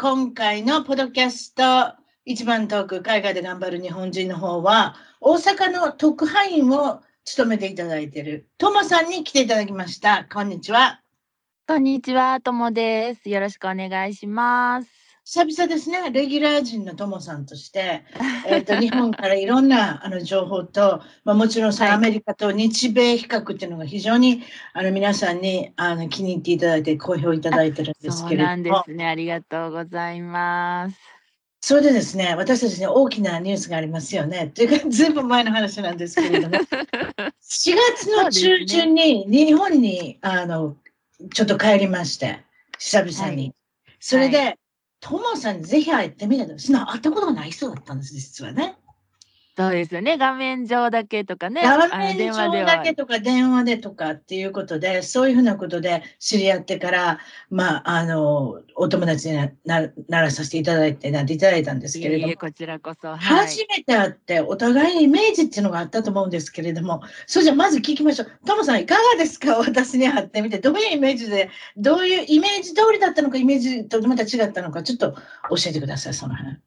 今回のポドキャスト一番トーク海外で頑張る日本人の方は大阪の特派員を務めていただいているともさんに来ていただきました。こんにちは。こんにちは、ともです。よろしくお願いします。久々ですね、レギュラー陣のともさんとして、えーと、日本からいろんなあの情報と、まあ、もちろんそのアメリカと日米比較っていうのが非常にあの皆さんにあの気に入っていただいて、好評いただいてるんですけれども。そうなんですね、ありがとうございます。それでですね、私たちに大きなニュースがありますよね。というか、ずいぶん前の話なんですけれども、4月の中旬に日本に、あのちょっと帰りまして、久々に。はい、それで、はいトモさんにぜひ会ってみたら、そんな会ったことがない人だったんです、実はね。そうですよね。画面上だけとかね。画面上だけとか電話でとかっていうことで、そういうふうなことで知り合ってから、まあ、あの、お友達にななならさせていただいて、なっていただいたんですけれども。こちらこそ。はい、初めて会って、お互いにイメージっていうのがあったと思うんですけれども、それじゃまず聞きましょう。トモさんいかがですか？私に会ってみて、どういうイメージで、どういうイメージ通りだったのか、イメージとまた違ったのか、ちょっと教えてください、その辺。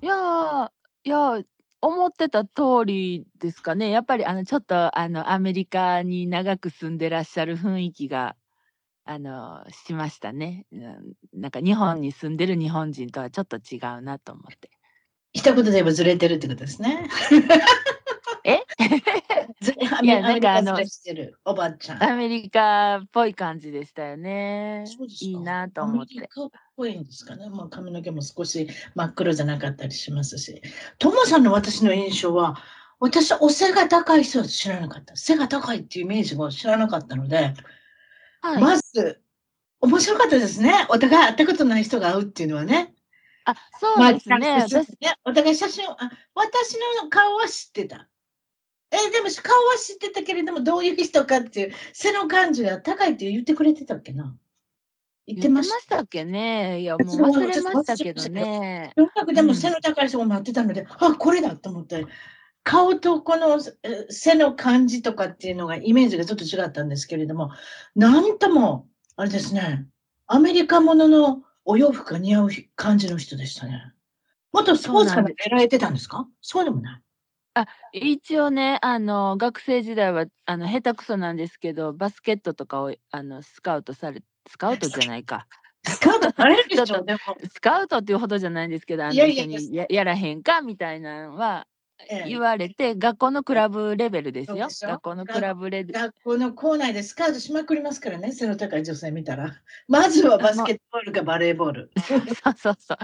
いやいや思ってた通りですかね。やっぱりあのちょっとあのアメリカに長く住んでらっしゃる雰囲気があのしましたね。なんか日本に住んでる日本人とはちょっと違うなと思って。一言で言えばずれてるってことですね。え？いや、なんかあの、おばちゃん。アメリカっぽい感じでしたよね。いいなと思って。ぽいんですかね。まあ、髪の毛も少し真っ黒じゃなかったりしますし。トモさんの私の印象は、私、お背が高い人は知らなかった。背が高いっていうイメージも知らなかったので、はい、まず、面白かったですね。お互い会ったことない人が会うっていうのはね。あ、そうですね。まあ、私ねお互い写真をあ、私の顔は知ってた。え、でも顔は知ってたけれども、どういう人かっていう、背の感じが高いって言ってくれてたっけな？言ってました。っけね。いや、もう忘れましたけどね。とにかくでも背の高い人が待ってたので、うん、あ、これだと思って、顔とこの背の感じとかっていうのが、イメージがちょっと違ったんですけれども、なんとも、あれですね、アメリカもののお洋服が似合う感じの人でしたね。もっとスポーツから狙えてたんですか？そうでもない。あ、一応ね、あの、学生時代は、あの、下手くそなんですけど、バスケットとかを、あの、スカウトされスカウトじゃないか。スカウトされるでしょ、でも。スカウトっていうほどじゃないんですけど、あの、いやいやいやややらへんかみたいなのは言われて、学校のクラブレベルですよ。学校のクラブレベル。学校の校内でスカウトしまくりますからね、背の高い女性見たら。まずはバスケットボールかバレーボール。そうそうそう。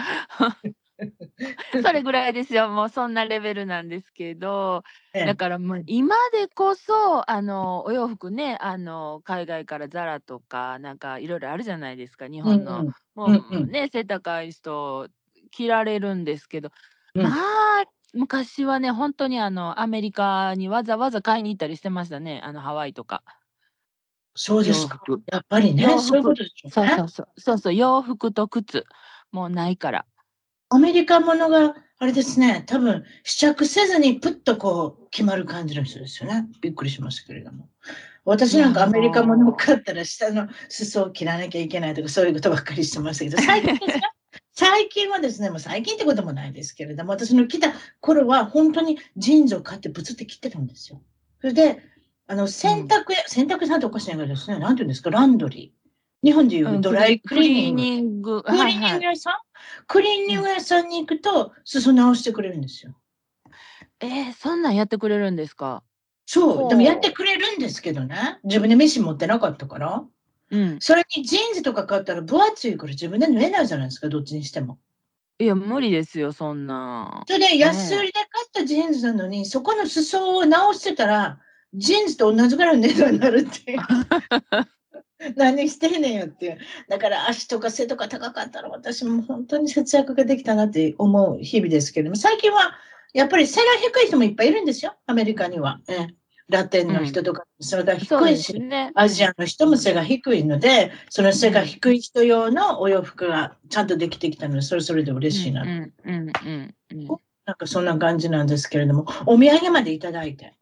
それぐらいですよ。もうそんなレベルなんですけど、ええ、だからもう今でこそ、あの、お洋服ね、あの、海外からザラとか、なんかいろいろあるじゃないですか、日本の。うんうん、もうね、うんうん、背高い人、着られるんですけど、うん、まあ、昔はね、本当にあの、アメリカにわざわざ買いに行ったりしてましたね、あの、ハワイとか。そうですか。やっぱりね、そういうことでしょうね。そうそうそう。そうそう、洋服と靴、もうないから。アメリカものが、あれですね、多分試着せずにプッとこう決まる感じの人ですよね。びっくりしましたけれども。私なんかアメリカものを買ったら下の裾を切らなきゃいけないとかそういうことばっかりしてましたけど、最近 最近はですね、もう最近ってこともないですけれども、私の来た頃は本当にジーンズを買ってブツって切ってたんですよ。それで、あの、洗濯屋、うん、洗濯屋さんっておかしいけどですね、なんて言うんですか、ランドリー。日本でいうドライクリーニング。クリーニング屋さん、クリーニング屋さんに行くと、裾直してくれるんですよ。えー、そんなんやってくれるんですか？そう。でもやってくれるんですけどね。自分でミシン持ってなかったから。うん。それにジーンズとか買ったら分厚いから自分で縫えないじゃないですか、どっちにしても。いや、無理ですよ、そんな。それで安売りで買ったジーンズなのに、ね、そこの裾を直してたら、ジーンズと同じぐらいの値段になるっていう。何してんねんよっていう。だから足とか背とか高かったら私も本当に節約ができたなって思う日々ですけれども、最近はやっぱり背が低い人もいっぱいいるんですよ、アメリカには。えラテンの人とか、背が低いし、ね、アジアの人も背が低いので、その背が低い人用のお洋服がちゃんとできてきたので、それそれで嬉しいな。なんかそんな感じなんですけれども、お土産までいただいて。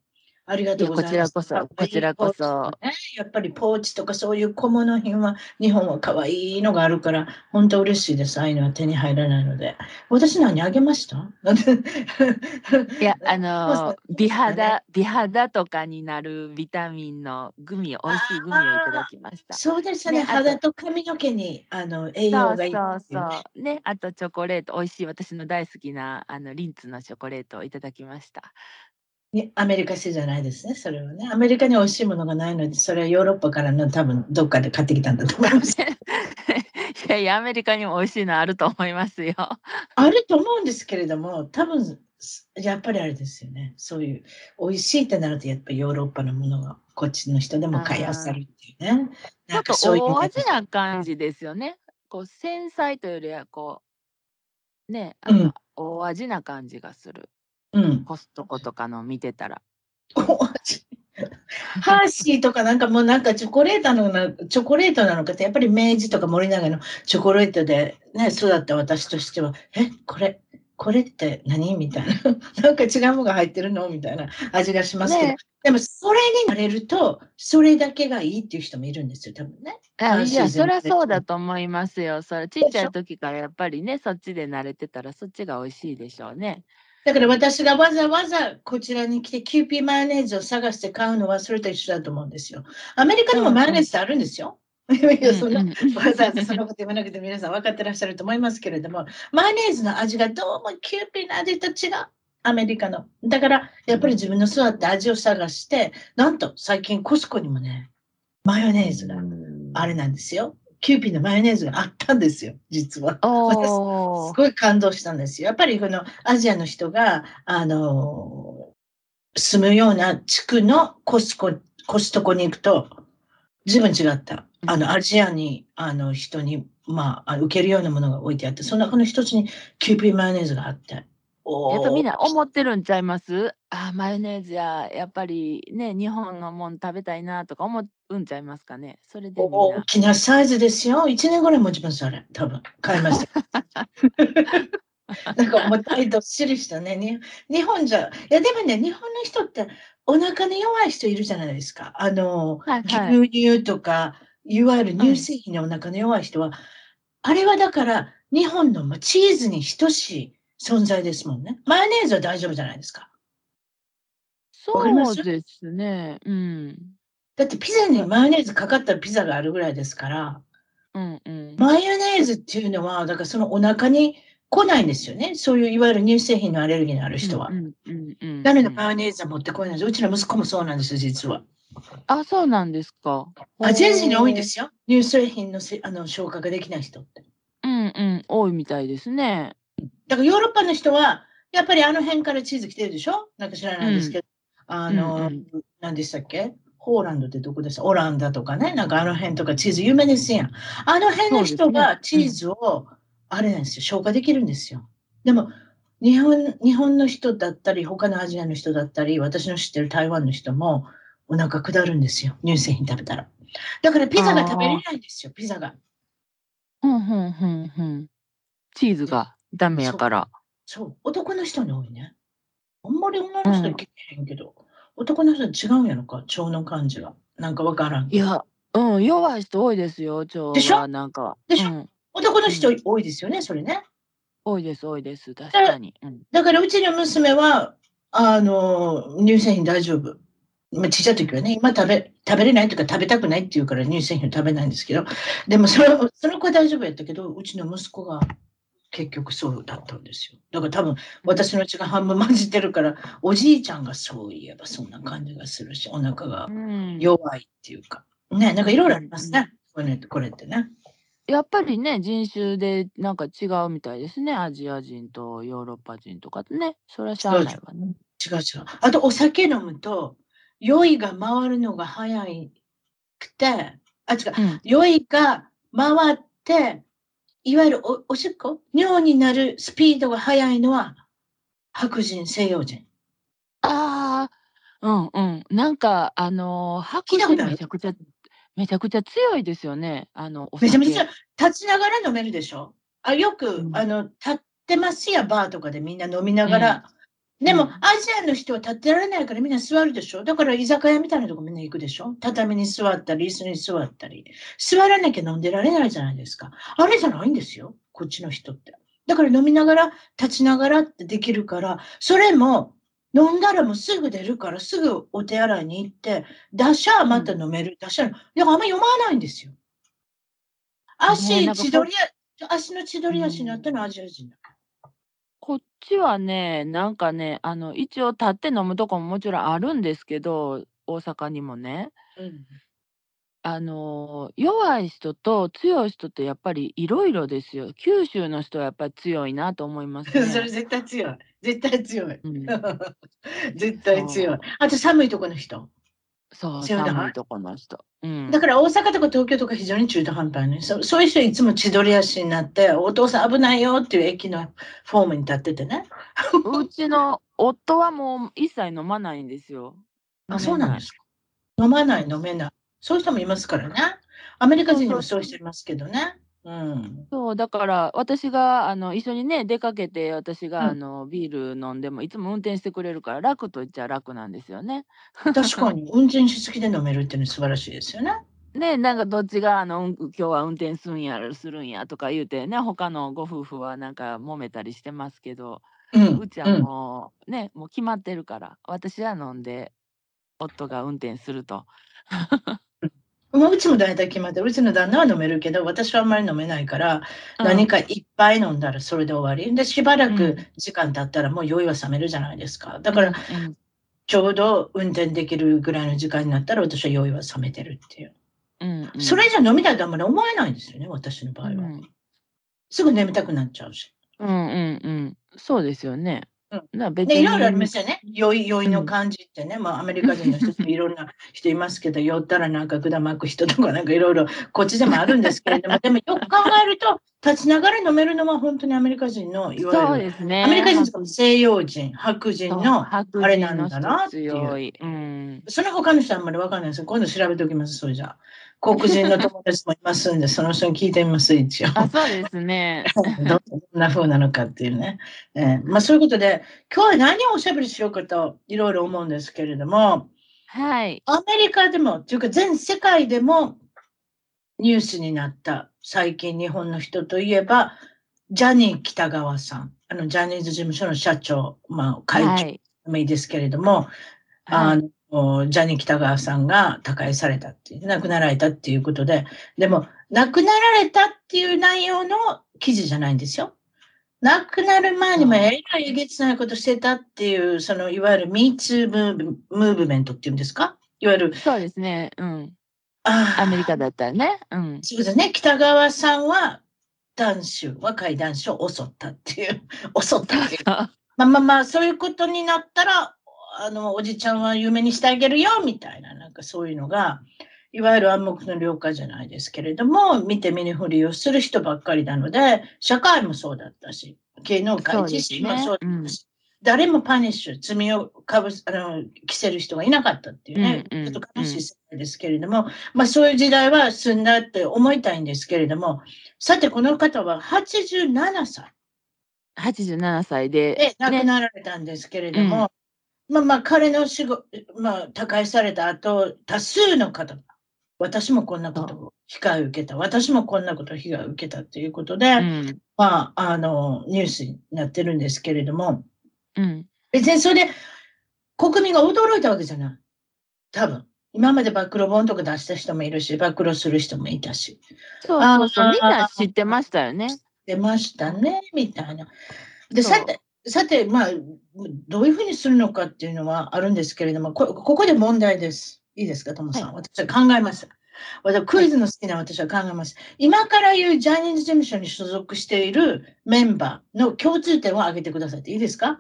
ありがとうございます。こちらこそ、こちらこそ。やっぱりポーチとかそういう小物品は、日本は可愛いのがあるから、本当嬉しいです。ああいうのは手に入らないので。私何あげました？いや、あの、美肌、美肌とかになるビタミンのグミ、美味しいグミをいただきました。そうですね。肌と髪の毛にあの栄養がいい、ね、そうそうそう。ね、あとチョコレート、美味しい私の大好きなあのリンツのチョコレートをいただきました。アメリカ製じゃないですね、それはね。アメリカに美味しいものがないので、それはヨーロッパからの多分どっかで買ってきたんだと思います。いやいや、アメリカにも美味しいのあると思いますよ。あると思うんですけれども、多分やっぱりあれですよね。そういう美味しいってなると、やっぱりヨーロッパのものがこっちの人でも買いあさるっていうね。ちょっと大味な感じですよね。こう繊細というよりは、こう、ね、あの、うん、大味な感じがする。うん。コストコとかの見てたら。ハーシーとかなんかもうなんかチョコレートなのチョコレートなのかってやっぱり明治とか森永のチョコレートでね、育った私としては、え、これ、これって何？みたいな。なんか違うものが入ってるのみたいな味がしますけど。ね、でもそれになれると、それだけがいいっていう人もいるんですよ、多分ね。あいや、そりゃそうだと思いますよ。それちっちゃい時からやっぱりね、そっちで慣れてたらそっちが美味しいでしょうね。だから私がわざわざこちらに来てキューピーマヨネーズを探して買うのはそれと一緒だと思うんですよ。アメリカにもマヨネーズってあるんですよ。そんなわざわざそんなこと言わなくて皆さん分かってらっしゃると思いますけれども、マヨネーズの味がどうもキューピーの味と違う。アメリカの。だから、やっぱり自分の育った味を探して、なんと最近コスコにもね、マヨネーズがあれなんですよ。キューピーのマヨネーズがあったんですよ、実は。私、すごい感動したんですよ。やっぱりこのアジアの人が、あの、住むような地区のコスコ、コストコに行くと、随分違った。あの、アジアに、あの、人に、まあ、受けるようなものが置いてあって、その中の一つにキューピーマヨネーズがあって、やっぱみんな思ってるんちゃいます？あマヨネーズや、やっぱりね、日本のもん食べたいなとか思うんちゃいますかね。それで大きなサイズですよ。1年ぐらい持ちます、あれ。多分。買いました。なんか重たいどっしりしたね。日本じゃ、いやでもね、日本の人ってお腹に弱い人いるじゃないですか。あの、はいはい、牛乳とか、いわゆる乳製品にお腹に弱い人は、うん、あれはだから日本のチーズに等しい存在ですもんね。マヨネーズは大丈夫じゃないですか。そうですね。うん。だってピザにマヨネーズかかったピザがあるぐらいですから、うんうん、マヨネーズっていうのは、だからそのお腹に来ないんですよね。そういういわゆる乳製品のアレルギーのある人は。なのでマヨネーズは持ってこないんです。うちの息子もそうなんですよ、実は。あ、そうなんですか。アジア人に多いんですよ。乳製品のせあの消化ができない人って。うんうん、多いみたいですね。だからヨーロッパの人は、やっぱりあの辺からチーズ来てるでしょ？なんか知らないんですけど。うん、あの、うんうん、何でしたっけ？ホーランドってどこですオランダとかね、なんかあの辺とかチーズ有名ですやん。あの辺の人がチーズを、あれなんですよ、消化できるんですよ。でも、日本、日本の人だったり、他のアジアの人だったり、私の知ってる台湾の人も、お腹下るんですよ。乳製品食べたら。だからピザが食べれないんですよ、ピザが。うん、うん、うん、うん。チーズが。ダメやから。そう、男の人に多いね。あんまり女の人聞けへんけど、男の人違うんやろか、腸の感じが。なんかわからんいや、うん、弱い人多いですよ、腸でしょ？なんか。でしょ、うん、男の人多いですよね、それね。多いです、多いです。確かに。うん、だから、うちの娘は、あの、乳製品大丈夫。まあ、ちっちゃい時はね、今食べ、食べれないとか食べたくないって言うから乳製品食べないんですけど、でもその、その子は大丈夫やったけど、うちの息子が結局そうだったんですよ。だから多分私の血が半分混じってるから、おじいちゃんがそういえばそんな感じがするし、お腹が弱いっていうか。ね、なんかいろいろありますね。これこれってね。やっぱりね、人種でなんか違うみたいですね。アジア人とヨーロッパ人とかね。それはしゃあないわね。違う違う。あとお酒飲むと、酔いが回るのが早くて、あ、違う、うん、酔いが回って、いわゆるおおしっこ、尿になるスピードが速いのは白人、西洋人。ああ、うんうん。なんか、あのー、白人めちゃくちゃ、めちゃくちゃ強いですよね。あの、めちゃめちゃ立ちながら飲めるでしょ？あよく、うん、あの、立ってますや、バーとかでみんな飲みながらでも、アジアの人は立ってられないからみんな座るでしょ？だから居酒屋みたいなとこみんな行くでしょ？畳に座ったり、椅子に座ったり。座らなきゃ飲んでられないじゃないですか。あれじゃないんですよ。こっちの人って。だから飲みながら、立ちながらってできるから、それも飲んだらもうすぐ出るから、すぐお手洗いに行って、出しゃまた飲める。出しゃ、だからあんま読まないんですよ。足、千鳥足の千鳥足になったのはアジア人だ。ちはね、なんかね、あの、一応立って飲むとこももちろんあるんですけど、大阪にもね。うん。あの、弱い人と強い人ってやっぱりいろいろですよ。九州の人はやっぱり強いなと思います それ絶対強い。絶対強い。うん。絶対強い。あと寒いとこの人。そう、寒いとこの人。うん、だから大阪とか東京とか非常に中途半端ね。そそういう人いつも千鳥足になって、お父さん危ないよっていう駅のフォームに立っててね。うちの夫はもう一切飲まないんですよ。あ、そうなんですか。飲まない、飲めない。そういう人もいますからね。アメリカ人にもそういう人いますけどね。うん。そう、だから、私が、あの、一緒にね、出かけて、私が、あの、ビール飲んでも、いつも運転してくれるから、楽と言っちゃ楽なんですよね。確かに、運転しすぎで飲めるっていうのは素晴らしいですよね。ね、なんかどっちが、あの、今日は運転するんや、するんやとか言うてね、他のご夫婦はなんか揉めたりしてますけど、うん、うちはもう、ね、もう決まってるから、私は飲んで、夫が運転すると。もううちも大体決まってうちの旦那は飲めるけど、私はあんまり飲めないから、何かいっぱい飲んだらそれで終わり。で、しばらく時間経ったらもう酔いは冷めるじゃないですか。だから、ちょうど運転できるぐらいの時間になったら私は酔いは冷めてるっていう。うんうん、それじゃ飲みたいとあんまり思えないんですよね、私の場合は。うん、すぐ眠たくなっちゃうし。うんうんうん。そうですよね。うん、別に、ね、いろいろありますよね。酔い、酔いの感じってね、うん、まあアメリカ人の人っていろんな人いますけど、酔ったらなんか管巻く人とかなんかいろいろこっちでもあるんですけれども、でもよく考えると、立ちながら飲めるのは本当にアメリカ人のいわゆる、そうですね、アメリカ人とか西洋人、白人のあれなんだなっていう。うん、その他の人はあんまりわかんないですよ。今度調べておきます、それじゃあ。黒人の友達もいますんで、その人に聞いてみます、一応。あそうですね。どんな風なのかっていうね。えー、まあ、そういうことで、今日は何をおしゃべりしようかといろいろ思うんですけれども、はい。アメリカでも、というか全世界でもニュースになった最近日本の人といえば、ジャニー北川さん、あのジャニーズ事務所の社長、まあ、会長でもいいですけれども、はい、あのジャニー北川さんが他界されたっていう、亡くなられたっていうことで、でも、亡くなられたっていう内容の記事じゃないんですよ。亡くなる前にもえらいえげつないことしてたっていう、そのいわゆる MeToo ムーブメントっていうんですか？いわゆる。そうですね。うん。あアメリカだったらね。うん。そうですね。北川さんは男子、若い男子を襲ったっていう、襲ったってい う。まあまあまあ、そういうことになったら、あの、おじちゃんは有名にしてあげるよ、みたいな、なんかそういうのが、いわゆる暗黙の了解じゃないですけれども、見て見ぬふりをする人ばっかりなので、社会もそうだったし、芸能界自身もそうだったし、ねうん、誰もパニッシュ、罪をかぶあの着せる人がいなかったっていうね、うんうん、ちょっと悲しい世界ですけれども、まあそういう時代は済んだって思いたいんですけれども、さてこの方は87歳。87歳で。で、亡くなられたんですけれども、まあまあ彼の仕事、まあ他界された後、多数の方が、私もこんなことを被害を受けた、私もこんなことを被害を受けたということで、うん、まあ、あの、ニュースになってるんですけれども、うん、別にそれで国民が驚いたわけじゃない。多分。今まで暴露本とか出した人もいるし、暴露する人もいたし。そうそうそう、みんな知ってましたよね。出ましたね、みたいな。で、さて、さて、まあ、どういうふうにするのかっていうのはあるんですけれども、こここで問題です。いいですか、ともさん？はい、私は考えます。私クイズの好きな私は考えます。今から言うジャニーズ事務所に所属しているメンバーの共通点を挙げてくださいっていいですか？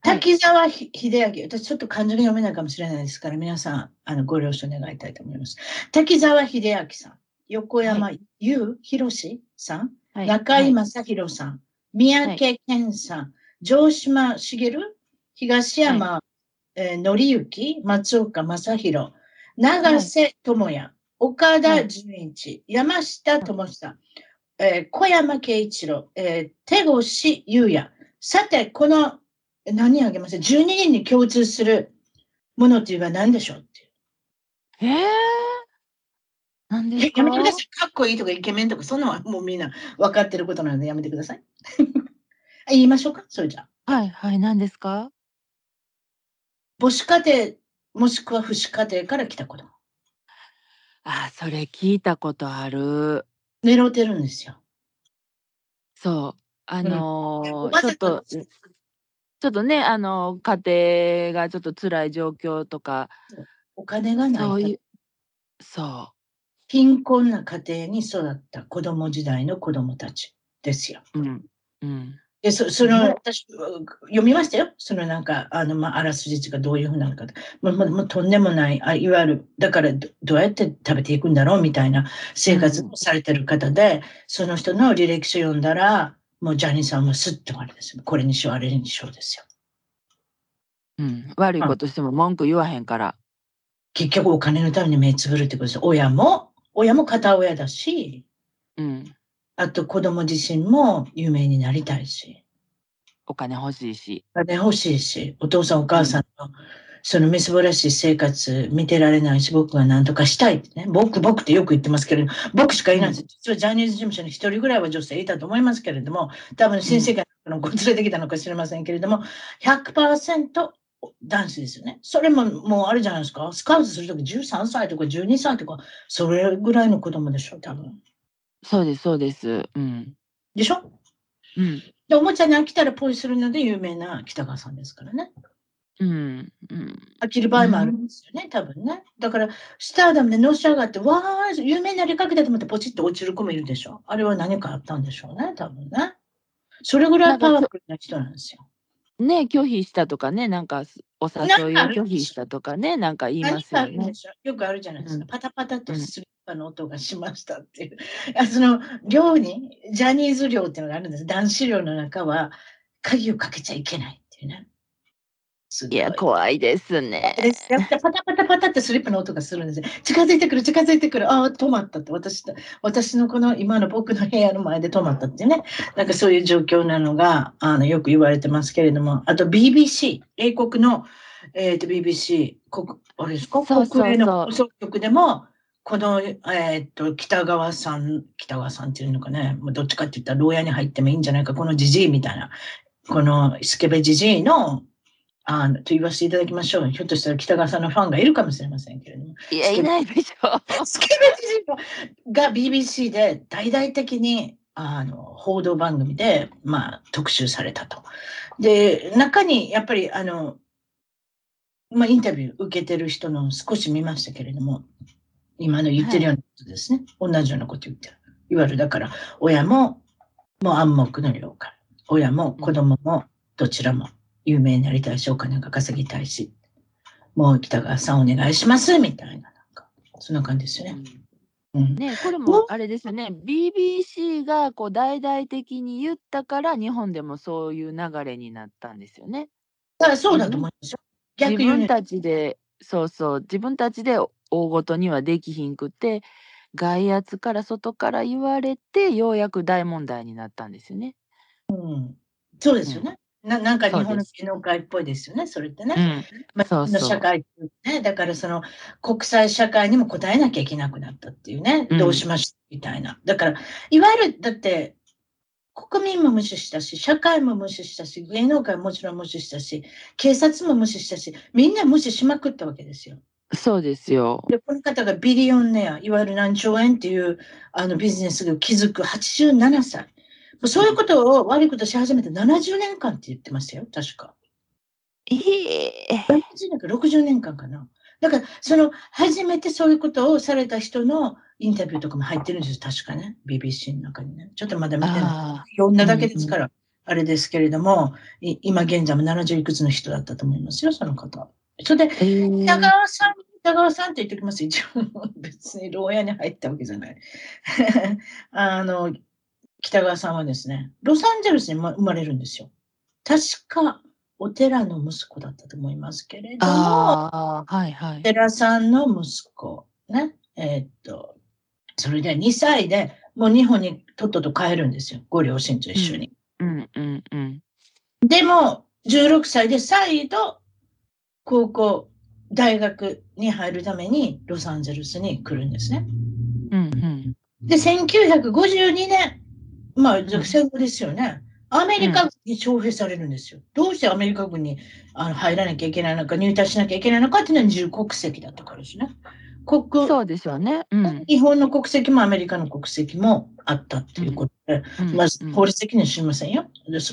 滝沢秀明、私ちょっと漢字が読めないかもしれないですから、皆さん、あの、ご了承願いたいと思います。滝沢秀明さん、横山優博さん、はい、中井正宏さん、三宅健さん、城島茂、東山、はい、えー、則之、松岡正宏、長瀬智也、岡田純一、山下智久、えー、小山慶一郎、えー、手越優也。さて、この何あげます ?12 人に共通するものっていうのは何でしょうっていう。えー、なんでやめてください。かっこいいとかイケメンとか、そんなのはもうみんな分かってることなのでやめてください。言いましょうか？それじゃはい、はい、何ですか？母子家庭、もしくは父子家庭から来た子供。あ、それ聞いたことある。狙ってるんですよ。そう。あのー、ちょっとちょっとね、あの、家庭がちょっと辛い状況とか、お金がないそういう、そ貧困な家庭に育った子供時代の子供たちですよ。うん。うん。で、そその、私、読みましたよ。そのなんか、あの、まあ、あらすじがどういうふうなのか。もう、もうとんでもない、あいわゆる、だからど、どうやって食べていくんだろうみたいな生活をされてる方で、うん、その人の履歴書読んだら、もうジャニーさんもスッとあれですよ。これにしよう、あれにしようですよ。うん。悪いことしても文句言わへんから。結局お金のために目つぶるってことです。親も、親も片親だし、うん。あと子供自身も有名になりたいし。お金欲しいし。お金欲しいし、お父さんお母さんの、そのみすぼらしい生活見てられないし、僕が何とかしたいってね。僕、僕ってよく言ってますけれども、僕しかいないんです。実はジャニーズ事務所に一人ぐらいは女性いたと思いますけれども、多分新世界の子連れてきたのか知りませんけれども、100%男子ですよね。それももうあれじゃないですか。スカウトするとき13歳とか12歳とか、それぐらいの子供でしょ、多分。そうです、そうです。うん。でしょ？うん。で、おもちゃに飽きたらポイするので有名な北川さんですからね。うん。うん。飽きる場合もあるんですよね、多分ね。だから、スターダムでのし上がって、わー、有名になりかけたと思ってポチッと落ちる子もいるでしょ。あれは何かあったんでしょうね、多分ね。それぐらいパワフルな人なんですよ。ね、拒否したとかね、なんかお誘いを拒否したとかね、なんか言いますよね。よくあるじゃないですか。うん、パタパタとスリッパの音がしましたっていう。あその寮に、ジャニーズ寮っていうのがあるんです。男子寮の中は鍵をかけちゃいけないっていうね。いや、怖いですね。ですやパタパタパタってスリップの音がするんですよ。近づいてくる、近づいてくる。ああ、止まったって。私、私のこの今の僕の部屋の前で止まったってね。なんかそういう状況なのが、あの、よく言われてますけれども。あと BBC、英国の、えっ、ー、と BBC、国、あれですか？国営の放送局でも、この、えっ、ー、と、北川さん、北川さんっていうのかね、どっちかって言ったら牢屋に入ってもいいんじゃないか、このじじいみたいな。このスケベじじいのあの、と言わせていただきましょう。ひょっとしたら北川さんのファンがいるかもしれませんけれども。いや、いないでしょう。スケベジが BBC で大々的にあの報道番組で、まあ、特集されたと。で、中にやっぱりあの、まあ、インタビュー受けてる人の少し見ましたけれども、今の言ってるようなことですね。はい、同じようなこと言ってる。いわゆるだから、親ももう暗黙の了解。親も子供もどちらも有名になりたいし、お金が稼ぎたいし、もう北川さんお願いします、みたいな、なんか、そんな感じですよね。うん、ねこれもあれですよね、BBC がこう大々的に言ったから、日本でもそういう流れになったんですよね。あそうだと思いますよ。逆自分たちで、そうそう、自分たちで大ごとにはできひんくて、外圧から外から言われて、ようやく大問題になったんですよね。うん、そうですよね。ななんか日本の芸能界っぽいですよね、それってね。うん、まあ、そうそう社会ね、だからその国際社会にも応えなきゃいけなくなったっていうね、どうしましたみたいな。だから、いわゆる、だって、国民も無視したし、社会も無視したし、芸能界ももちろん無視したし、警察も無視したし、みんな無視しまくったわけですよ。そうですよ。で、この方がビリオンネア、いわゆる何兆円っていうあのビジネスが築く87歳。そういうことを悪いことし始めて70年間って言ってましたよ、確か。ええ70年か60年間かな。だから、その、初めてそういうことをされた人のインタビューとかも入ってるんです確かね。BBC の中にね。ちょっとまだ見てない。あ読んだだけですから、あれですけれども、い今現在も70いくつの人だったと思いますよ、その方。それで、あ。ええ北川さん、北川さんって言っておきます。一応、別に牢屋に入ったわけじゃない。あの、北川さんはですね、ロサンゼルスにま生まれるんですよ。確か、お寺の息子だったと思いますけれども、はいはい。寺さんの息子、ね、えーっと、それで2歳でもう日本にとっとと帰るんですよ。ご両親と一緒に。うんうんうん。でも、16歳で再度、高校、大学に入るためにロサンゼルスに来るんですね。うんうん。で、1952年、まあ、戦後ですよね。アメリカ軍に徴兵されるんですよ。どうしてアメリカ軍にあの入らなきゃいけないのか、入隊しなきゃいけないのかっていうのは自由国籍だったからですね。国そうでしょうね。うん。日本の国籍もアメリカの国籍もあったっていうことで、うんまあうん、法律的には知りませんよ。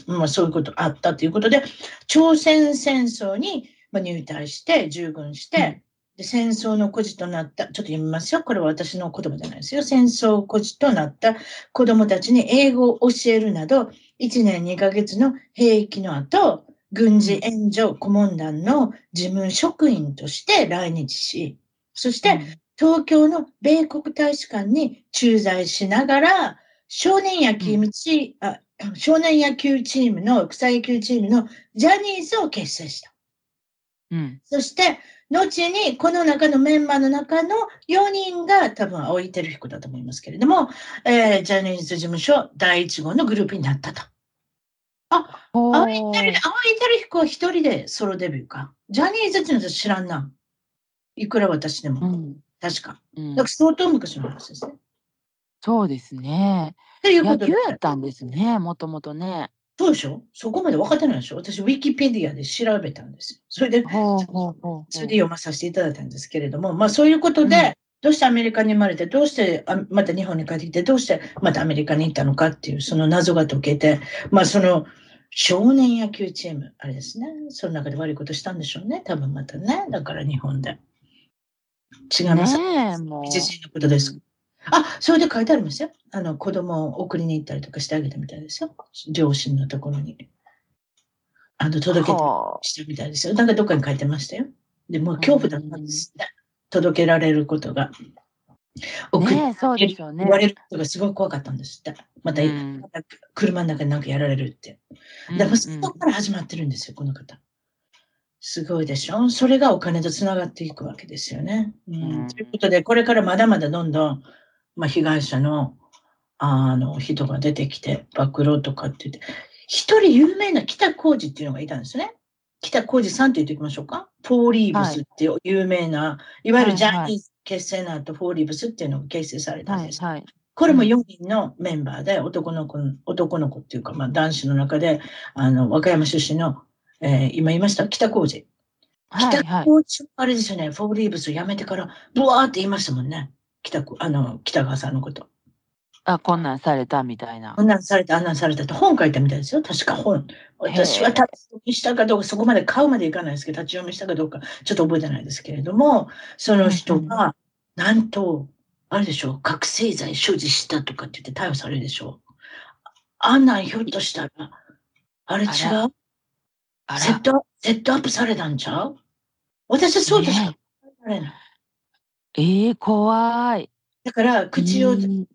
まあ、そういうことあったということで、朝鮮戦争にまあ入隊して、従軍して、で戦争の孤児となった、ちょっと読みますよ。これは私の言葉じゃないですよ。戦争孤児となった子供たちに英語を教えるなど、1年2ヶ月の兵役の後、軍事援助顧問団の事務職員として来日し、そして、東京の米国大使館に駐在しながら、少年野球チ、あ少年野球チームの、草野球チームのジャニーズを結成した。うん。そして、後にこの中のメンバーの中の4人が多分青井照彦だと思いますけれども、えージャニーズ事務所第1号のグループになったと。あ、ほ青井照う青井照彦は一人でソロデビューか。ジャニーズっていうのは知らんな。いくら私でも。うん。確か。うんだから相当昔の話ですね。そうですね。というこ野球やったんですね、もともとね。そうでしょ？そこまで分かってないでしょ？私、ウィキペディアで調べたんですよ。それで。それで読まさせていただいたんですけれども、まあそういうことで、うんどうしてアメリカに生まれて、どうしてあまた日本に帰ってきて、どうしてまたアメリカに行ったのかっていう、その謎が解けて、まあその少年野球チーム、あれですね、その中で悪いことしたんでしょうね、多分またね、だから日本で。違います。ねえ、もう。一時のことです。あ、それで書いてありますよ。あの、子供を送りに行ったりとかしてあげたみたいですよ。両親のところに。あの、届けしたみたいですよ。だからどっかに書いてましたよ。で、もう恐怖だったんですね。届けられることが。あ送りねえ、そうでね言。われることがすごい怖かったんですって。また、車の中でなんかやられるって。うんだからそこから始まってるんですよ、この方。すごいでしょそれがお金とつながっていくわけですよね。うんうんということで、これからまだまだどんどん、まあ、被害者のあの人が出てきて、暴露とかって言って、一人有名な北浩二っていうのがいたんですね。北浩二さんって言っておきましょうか。フォーリーブスっていう有名な、い、わゆるジャニーズ結成の後、フォーリーブスっていうのが結成されたんです。はいはい。これも4人のメンバーで、男の子、男の子っていうか、まあ男子の中で、あの、和歌山出身の、えー今言いました、北浩二。北はいはい。浩二、あれですよね、フォーリーブスを辞めてから、ブワーって言いましたもんね。北こ、あの、北川さんのこと。あ、こんなんされたみたいなこ。んなんされた、あんなんされたって本書いたみたいですよ。確か本。私は立ち読みしたかどうか、そこまで買うまでいかないですけど、立ち読みしたかどうか、ちょっと覚えてないですけれども、その人が、なんと、あれでしょう、覚醒剤所持したとかって言って逮捕されるでしょう。あんなんひょっとしたら、あれ違あうセット、セットアップされたんちゃう？私はそうとしかね考えられない。ええ怖い。だから、口を、うねん、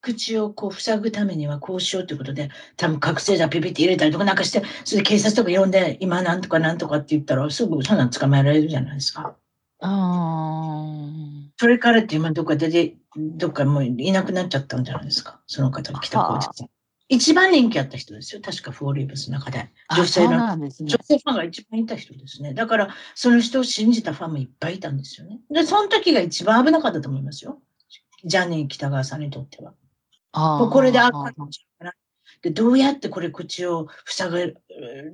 口をこう塞ぐためにはこうしようということで、多分覚醒剤ピピって入れたりとかなんかして、それで警察とか呼んで、今なんとかなんとかって言ったら、すぐそんなん捕まえられるじゃないですか。あーそれからって今どっか出て、どっかもういなくなっちゃったんじゃないですか。その方、北浩二さん。一番人気あった人ですよ。確かフォーリーブスの中で。女性のね女。性ファンが一番いた人ですね。だから、その人を信じたファンもいっぱいいたんですよね。で、その時が一番危なかったと思いますよ。ジャニー北川さんにとっては。あこれでああかんのちゃうかな。で、どうやってこれ口を塞が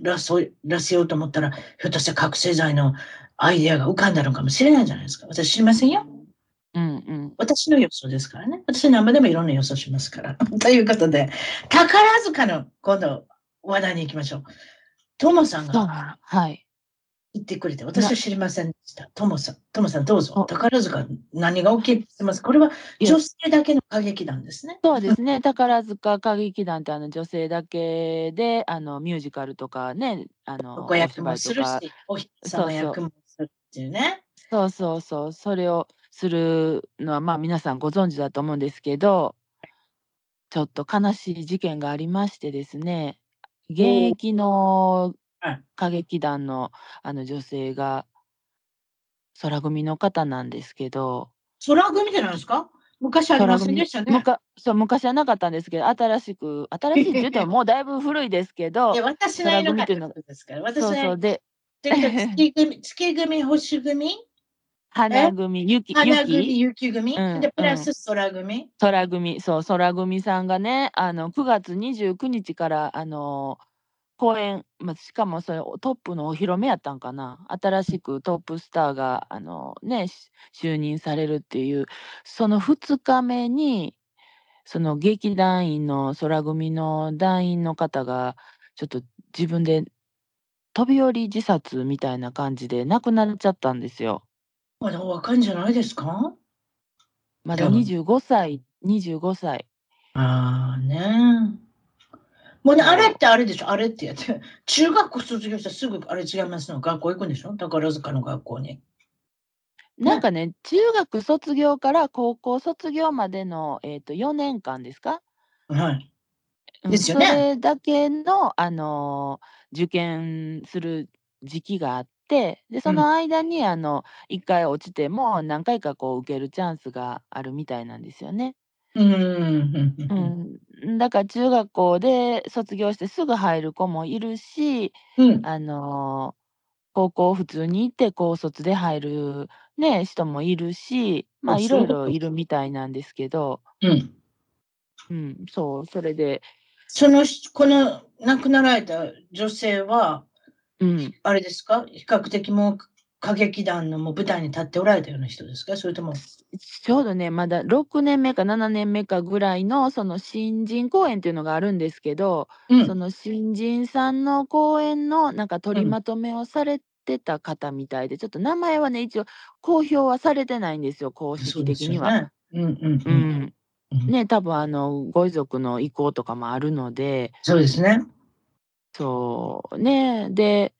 らそうらせようと思ったら、ひょっとして覚醒剤のアイデアが浮かんだのかもしれないじゃないですか。私知りませんよ。うんうんん、私の予想ですからね。私生でもいろんな予想しますから。ということで、宝塚の今度話題に行きましょう。トモさんが、はい。言ってくれて、私は知りませんでした。トモさん、トモさんどうぞ。宝塚、何が起きてます？これは女性だけの歌劇団ですね。そうですね。宝塚歌劇団ってあの女性だけで、あのミュージカルとかね、あの、ご役もするし、お日様役もするっていうね。そうそうそう。それをするのは、まあ皆さんご存知だと思うんですけど、ちょっと悲しい事件がありましてですね、現役の歌劇団の、あの、女性が空組の方なんですけど。空組ってなんですか？昔ありませんでしたね。むかそう、昔はなかったんですけど、新しく新しいって言ってももうだいぶ古いですけど、い私なりの方ですから。私そうそう、で月組月組、星組？花組、雪花組、雪組、うん、で、プラス空組、空組、そう、空組さんがね、あの、9月29日から、あの公演、まあ、しかもそれトップのお披露目やったんかな？新しくトップスターが、あのね、就任されるっていう、その2日目に、その劇団員の空組の団員の方が、ちょっと自分で飛び降り自殺みたいな感じで亡くなっちゃったんですよ。まだお若いんじゃないですか？まだ25歳、25歳。ああね。もうね、あれってあれでしょ、あれってやって。中学校卒業したらすぐあれ違いますの学校行くんでしょ？宝塚の学校に。なんかね、中学卒業から高校卒業までの、えっ、と、4年間ですか？はい。ですよね。それだけの、あのー受験する時期があって、で、その間に、あの、1回落ちても何回かこう受けるチャンスがあるみたいなんですよね。うん。うん。だから中学校で卒業してすぐ入る子もいるし、うん。あの、高校普通に行って高卒で入るね、人もいるし、まあ、いろいろいるみたいなんですけど。うん。うん、そう、それで。その、この亡くなられた女性は、うん。あれですか？比較的もう歌劇団のもう舞台に立っておられたような人ですか？それとも。ちょうどね、まだ6年目か7年目かぐらいの、その新人公演っていうのがあるんですけど、うん、その新人さんの公演のなんか取りまとめをされてた方みたいで、うん、ちょっと名前はね、一応公表はされてないんですよ、公式的には。ね、うんうんうん。うん、ね、多分あの、ご遺族の意向とかもあるので。そうですね。そうね。で、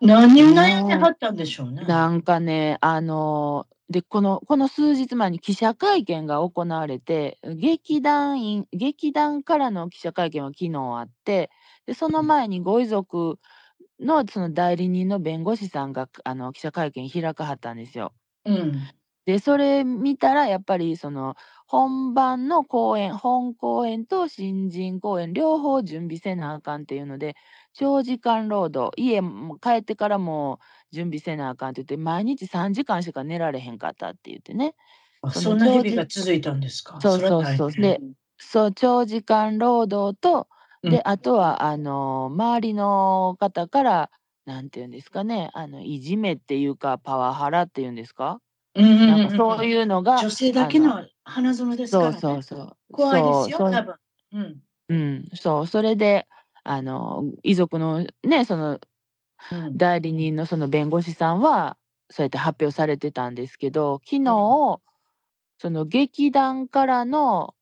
何を悩んではったんでしょうね。なんかね、あの、で、このこの数日前に記者会見が行われて、劇団員劇団からの記者会見は昨日あって、で、その前にご遺族のその代理人の弁護士さんが、あの、記者会見開かはったんですよ。うん。で、それ見たらやっぱりその、本番の公演本公演と新人公演両方準備せなあかんっていうので、長時間労働、家も帰ってからも準備せなあかんって言って、毎日3時間しか寝られへんかったって言ってね。あ、そんな日々が続いたんですか？そうそうそう。で、そう、長時間労働と、で、あとはあの、周りの方から、なんて言うんですかね、あの、いじめっていうか、パワハラっていうんですか？うんうんなんかそういうのが、女性だけの花園ですからね。そうそうそう。怖いですよ、多分。うん。うん、そう、それで、あの、遺族のね、その、代理人のその弁護士さんは、そうやって発表されてたんですけど、昨日、その劇団からの、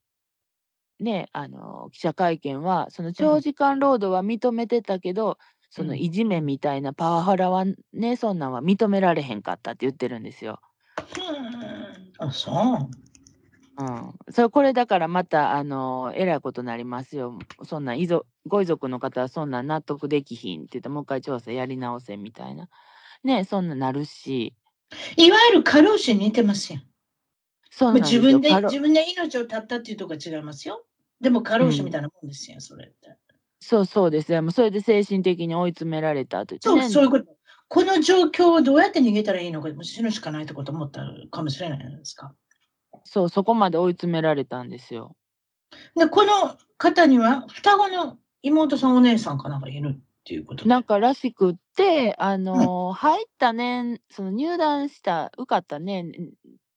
ね、あの、記者会見は、その長時間労働は認めてたけど、そのいじめみたいなパワハラはね、そんなんは認められへんかったって言ってるんですよ。あ、そう。うん。それ、これだからまた、あの、えらいことなりますよ。そんな遺族ご遺族の方はそんな納得できひんって言って、もう一回調査やり直せみたいな。ね、そんななるし。いわゆる過労死に似てますよ。そうなんですよ。自分で、自分で命を絶ったっていうとこ違いますよ。でも過労死みたいなもんですよ、それって。そうそうですよ。もうそれで精神的に追い詰められたと言ってそう、そういうこと。この状況をどうやって逃げたらいいのか、もう死ぬしかないってこと思ったかもしれないじゃないですか？そう、そこまで追い詰められたんですよ。で、この方には双子の妹さんお姉さんかなんかいるっていうことなんからしくって、あの、うん、入った年、その入団した、受かった年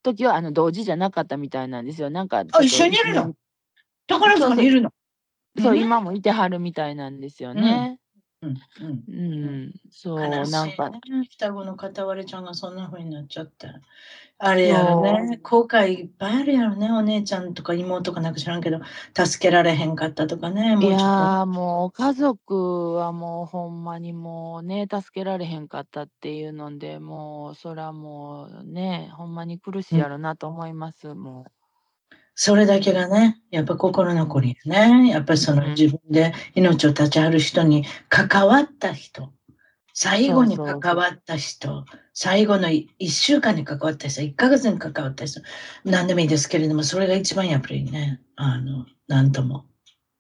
時はあの同時じゃなかったみたいなんですよ。なんか、あ、一緒にいるの？宝塚にいるの？そう、今もいてはるみたいなんですよね。うん。うん。うん。そう、なんか。双子の片割れちゃんがそんな風になっちゃって。あれやろね。後悔いっぱいあるやろね。お姉ちゃんとか妹かなんか知らんけど、助けられへんかったとかね。もいやもう家族はもうほんまにもうね、助けられへんかったっていうので、もうそらもうね、ほんまに苦しいやろなと思います、もう。それだけがね、やっぱ心残りね。やっぱりその自分で命を絶ちはる人に関わった人。最後に関わった人、最後の1週間に関わった人、1ヶ月に関わった人、何でもいいですけれども、それが一番やっぱりね、あの、なんとも、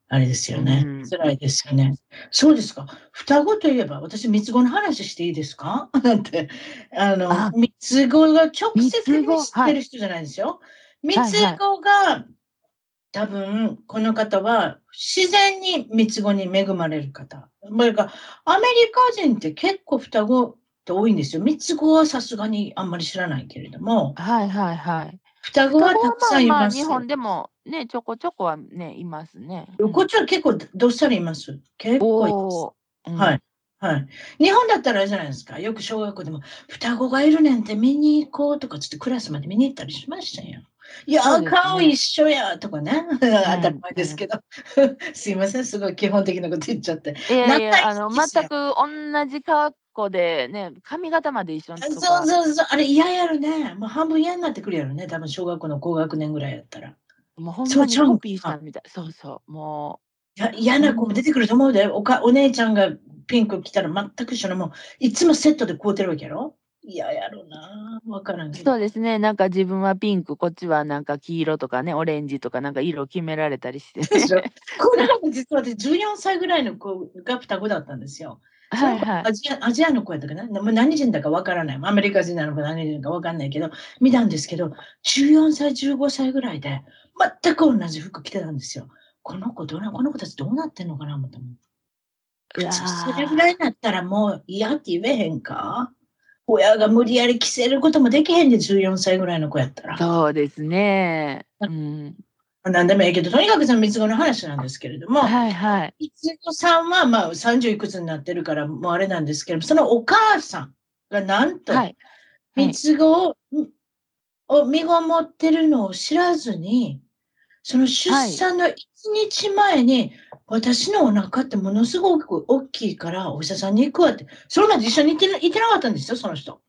あれですよね。うん、辛いですよね。そうですか。双子といえば、私、三つ子の話していいですか？なんて、あの、三つ子が直接知ってる人じゃないですよ。三つ子が多分、この方は自然に三つ子に恵まれる方。それかアメリカ人って結構双子って多いんですよ。三つ子はさすがにあんまり知らないけれども。はいはいはい。双子はたくさんいます。まあ、日本でもね、ちょこちょこはね、いますね。こっちは結構どっさりいます。結構います。はい。はい。日本だったらあれじゃないですか。よく小学校でも、双子がいるねんって見に行こうとかつってクラスまで見に行ったりしましたよ。いや、ね、顔一緒やとかね。当たり前ですけど。すいません、すごい基本的なこと言っちゃって。いやいや、あの、全く同じ格好でね、髪型まで一緒にそうそうそう、あれ嫌やるね。もう半分嫌になってくるやろね。多分小学校の高学年ぐらいやったら。もうほんまにコピーしたみたい。そうそう、もう。いや嫌な子も出てくると思うで。おかお姉ちゃんがピンク着たら全く一緒のもう、いつもセットで買うてるわけやろ嫌やろな。わからんけど。そうですね。なんか自分はピンク、こっちはなんか黄色とかね、オレンジとかなんか色決められたりして、ね。これも実は私14歳ぐらいの子が双子だったんですよ。はいはい。アジアアジアの子やったかな何人だかわからない。アメリカ人なのか何人かわかんないけど、見たんですけど、14歳、15歳ぐらいで、全く同じ服着てたんですよ。この子どうな、この子たちどうなってんのかな思ったもん。それぐらいだったらもう嫌って言えへんか？親が無理やり着せることもできへんで、14歳ぐらいの子やったら。そうですね。うん。何でもいいけど、とにかくその三つ子の話なんですけれども、はいはい。三つ子さんはまあ30いくつになってるから、もうあれなんですけども、そのお母さんがなんと、三つ子を,、を身ごもってるのを知らずに、その出産の1日前に、私のお腹ってものすごく大きいからお医者さんに行くわって。それまで一緒に行って行ってなかったんですよ、その人。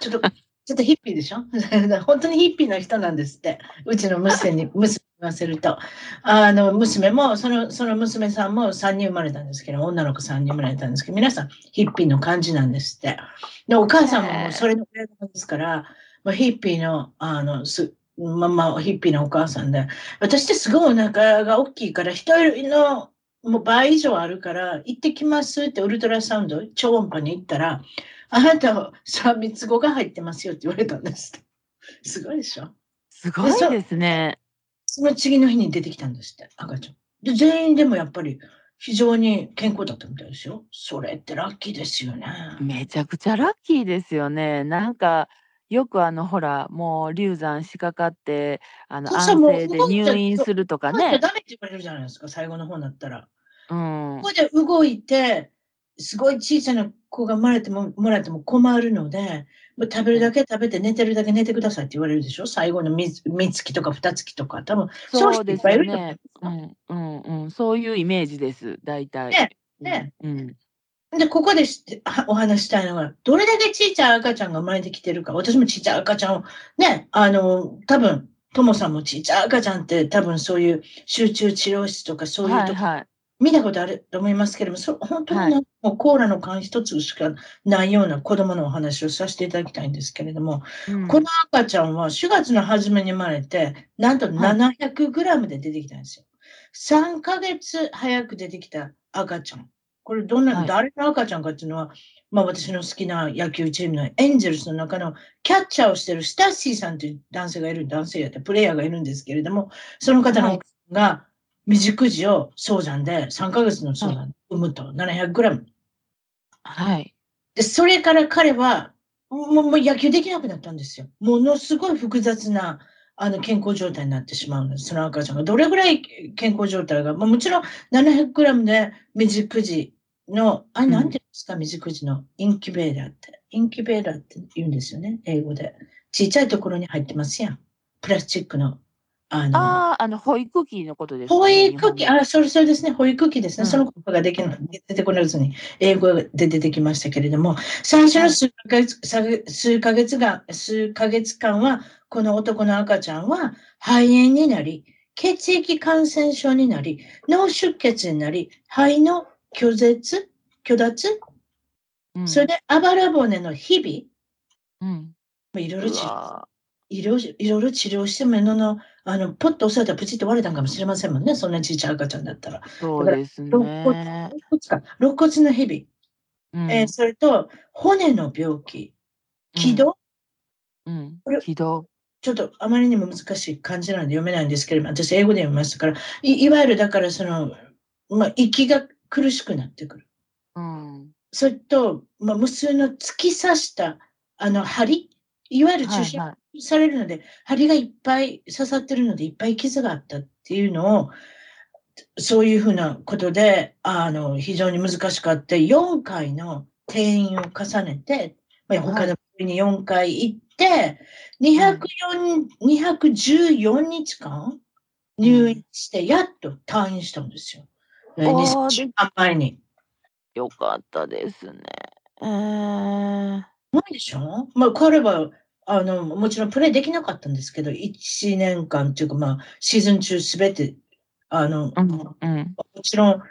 ちょっと、ちょっとヒッピーでしょ？本当にヒッピーな人なんですって。うちの娘に、娘に言わせると。あの、娘も、その、その娘さんも3人生まれたんですけど、女の子3人生まれたんですけど、皆さんヒッピーの感じなんですって。で、お母さんもそれの親ですから、まあ、ヒッピーの、あの、す、まあまあ、ヒッピーなお母さんで、私ってすごいお腹が大きいから、人のもう倍以上あるから、行ってきますってウルトラサウンド、超音波に行ったら、あなた、三密つ子が入ってますよって言われたんです。すごいでしょ？すごいですねそ。の次の日に出てきたんですって、赤ちゃん。で、全員でもやっぱり非常に健康だったみたいですよ。それってラッキーですよね。めちゃくちゃラッキーですよね。なんか、よくあの、ほら、もう流産しかかって、あの、安静で入院するとかね。ダメって言われるじゃないですか、最後の方になったら。うん。ここで動いて、すごい小さな子が生まれても、もらっても困るので、もう食べるだけ食べて寝てるだけ寝てくださいって言われるでしょ？最後の三月とか二月とか。多分、そうですね。うん、うん、うん。そういうイメージです、大体。ね、ね。うん。で、ここでお話したいのは、どれだけちっちゃい赤ちゃんが生まれてきてるか。私もちっちゃい赤ちゃんを、ね、あの、多分、ともさんもちっちゃい赤ちゃんって多分そういう集中治療室とかそういうとこ、はいはい、見たことあると思いますけれども、そ本当に、もうコーラの缶一つしかないような子供のお話をさせていただきたいんですけれども、うん、この赤ちゃんは4月の初めに生まれて、なんと700グラムで出てきたんですよ。3ヶ月早く出てきた赤ちゃん。これどんな、はい、誰の赤ちゃんかっていうのは、まあ私の好きな野球チームのエンゼルスの中のキャッチャーをしてるスタッシーさんという男性がいる、男性やってプレイヤーがいるんですけれども、その方のが未熟児を早産で3ヶ月の早産産むと700グラム。はい。で、それから彼はもうもう野球できなくなったんですよ。ものすごい複雑なあの健康状態になってしまうんです。その赤ちゃんが。どれぐらい健康状態が、まあ、もちろん700グラムで未熟児の、あれなんて言うんですか、未熟児のインキュベーラーって。インキュベーラーって言うんですよね、英語で。ちっちゃいところに入ってますやん。プラスチックの。あの、ああの保育器のことですか、ね、保育器、あ、それそれですね、保育器ですね。うん、そのことができる出てこないずに、英語で出てきましたけれども、最初の数ヶ月、数ヶ月が、数ヶ月間は、この男の赤ちゃんは肺炎になり、血液感染症になり、脳出血になり、肺の拒絶拒脱、うん、それで、あばら骨の日々、うん、いろいろ治療、いろいろ治療しても、の、あの、ポッと押さえたらプチッと割れたんかもしれませんもんね。そんなちっちゃい赤ちゃんだったら。そうですね。肋骨骨の日々。うん、えー、それと、骨の病気。気道、うん、気道。ちょっとあまりにも難しい漢字なんで読めないんですけれども、私英語で読みましたから、いいわゆるだからその、まあ、息が苦しくなってくる。うん、それと、まあ、無数の突き刺したあの針、いわゆる注射？されるので、針がいっぱい刺さってるので、いっぱい傷があったっていうのを、そういうふうなことで、あの、非常に難しかって、4回の転院を重ねて、まあ、他の国に4回行って、204、214日間入院して、やっと退院したんですよ。2週間前に。よかったですね。えー、ないでしょ？まあ、彼は、あの、もちろんプレイできなかったんですけど、1年間っていうか、まあ、シーズン中すべて、あの、うんうん、もちろん、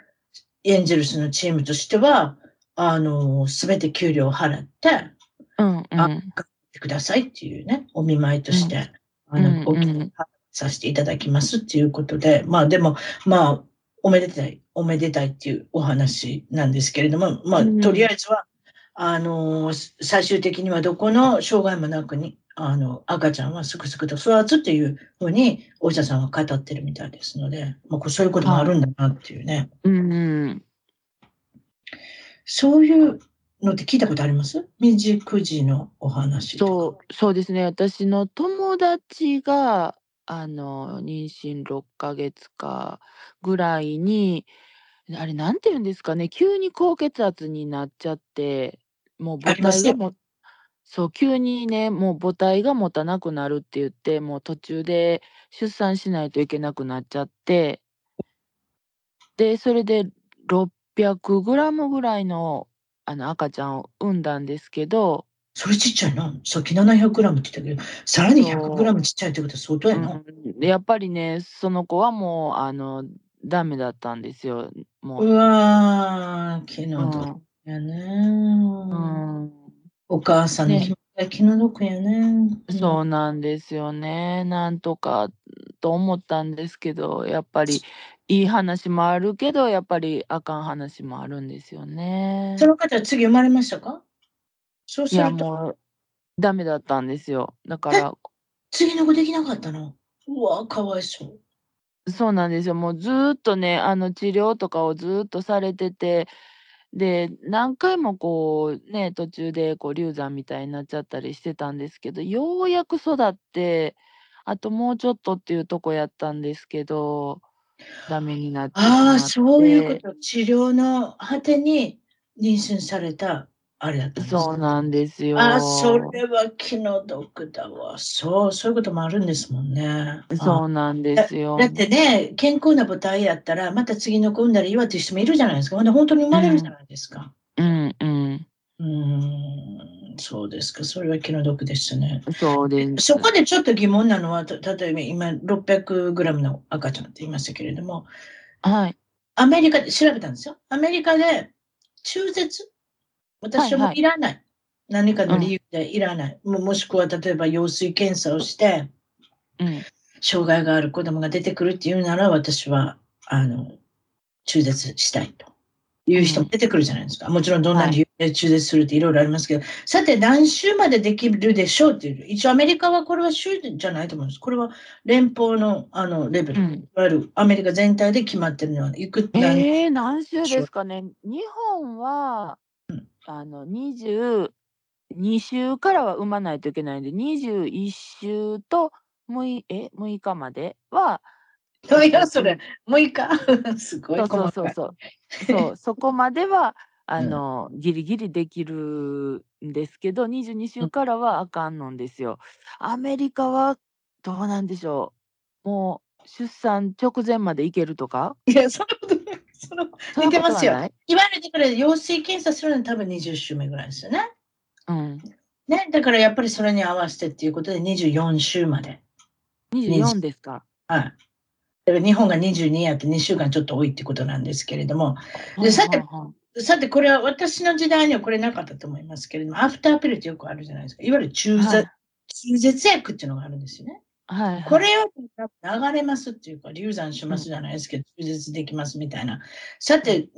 エンジェルスのチームとしては、あの、すべて給料を払って、うんうん、あ、ってくださいっていうね、お見舞いとして、うん、あの、お金、うん、させていただきますっていうことで、まあでも、まあ、おめでたい、おめでたいっていうお話なんですけれども、まあ、とりあえずは、あの、最終的にはどこの障害もなくに、あの、赤ちゃんはすくすくと育つっていうふうに、お医者さんは語ってるみたいですので、まあ、そういうこともあるんだなっていうね。うん、そういうのって聞いたことあります？未熟児のお話そう、そうですね。私の友達が、あの、妊娠6ヶ月かぐらいに、あれなんて言うんですかね、急に高血圧になっちゃって、もう母体がもそう、急にね、もう母体が持たなくなるって言って、もう途中で出産しないといけなくなっちゃって、で、それで600グラムぐらいの、あの、赤ちゃんを産んだんですけどそれちっちゃいな。さっき700グラムって言ったけど、さらに100グラムちっちゃいってことは相当やな。うん、やっぱりね、その子はもう、あの、ダメだったんですよ。もう。うわー、気の毒やね、うん。お母さんの気持ちが気の毒やね。そうなんですよね。なんとかと思ったんですけど、やっぱりいい話もあるけど、やっぱりあかん話もあるんですよね。その方は次生まれましたか？そうすいや、もう、ダメだったんですよ。だから、次の子できなかったの？うわ、かわいそう。そうなんですよ。もうずっとね、あの、治療とかをずっとされてて、で、何回もこう、ね、途中でこう流産みたいになっちゃったりしてたんですけど、ようやく育って、あともうちょっとっていうとこやったんですけど、ダメになってああ、そういうこと。治療の果てに妊娠されたあれだったんですそうなんですよ。あ、それは気の毒だわ。そう、そういうこともあるんですもんね。そうなんですよ。だってね、健康な母体やったら、また次の子産んだら岩っていう人もいるじゃないですか。ほんで本当に生まれるじゃないですか。うん、うん、うん。そうですか。それは気の毒でしたね。そうです。そこでちょっと疑問なのは、例えば今600グラムの赤ちゃんって言いましたけれども、はい。アメリカで調べたんですよ。アメリカで中絶私もいらない。はいはい、何かの理由でいらない。うん、もしくは例えば羊水検査をして、うん、障害がある子供が出てくるっていうなら私は、あの、中絶したいという人も出てくるじゃないですか。もちろんどんな理由で中絶するっていろいろありますけど、はい、さて何週までできるでしょうっていう。一応アメリカはこれは州じゃないと思うんです。これは連邦のあのレベル、うん、いわゆるアメリカ全体で決まってるのは、いくえー、何週ですかね。日本は、あの、20、2週からは産まないといけないんで、21週と6え6日までは、いや、それ、6日？すごいそうそうそうそう。そう、そこまでは、あの、うん、ギリギリできるんですけど、22週からはあかんのんですよ。アメリカはどうなんでしょう。もう、出産直前までいけるとか？いや、そんなこと。その似てますよ。いわゆる、だから、陽性検査するのは多分20週目ぐらいですよね。うん。ね、だからやっぱりそれに合わせてっていうことで24週まで。24ですか。はい。だから日本が22やって2週間ちょっと多いってことなんですけれども。でさて、さて、これは私の時代にはこれなかったと思いますけれども、アフターピルってよくあるじゃないですか。いわゆる中絶、はい、中絶薬っていうのがあるんですよね。はい、はい、これを流れますっていうか、流産しますじゃないですけど、中絶できますみたいな。さて、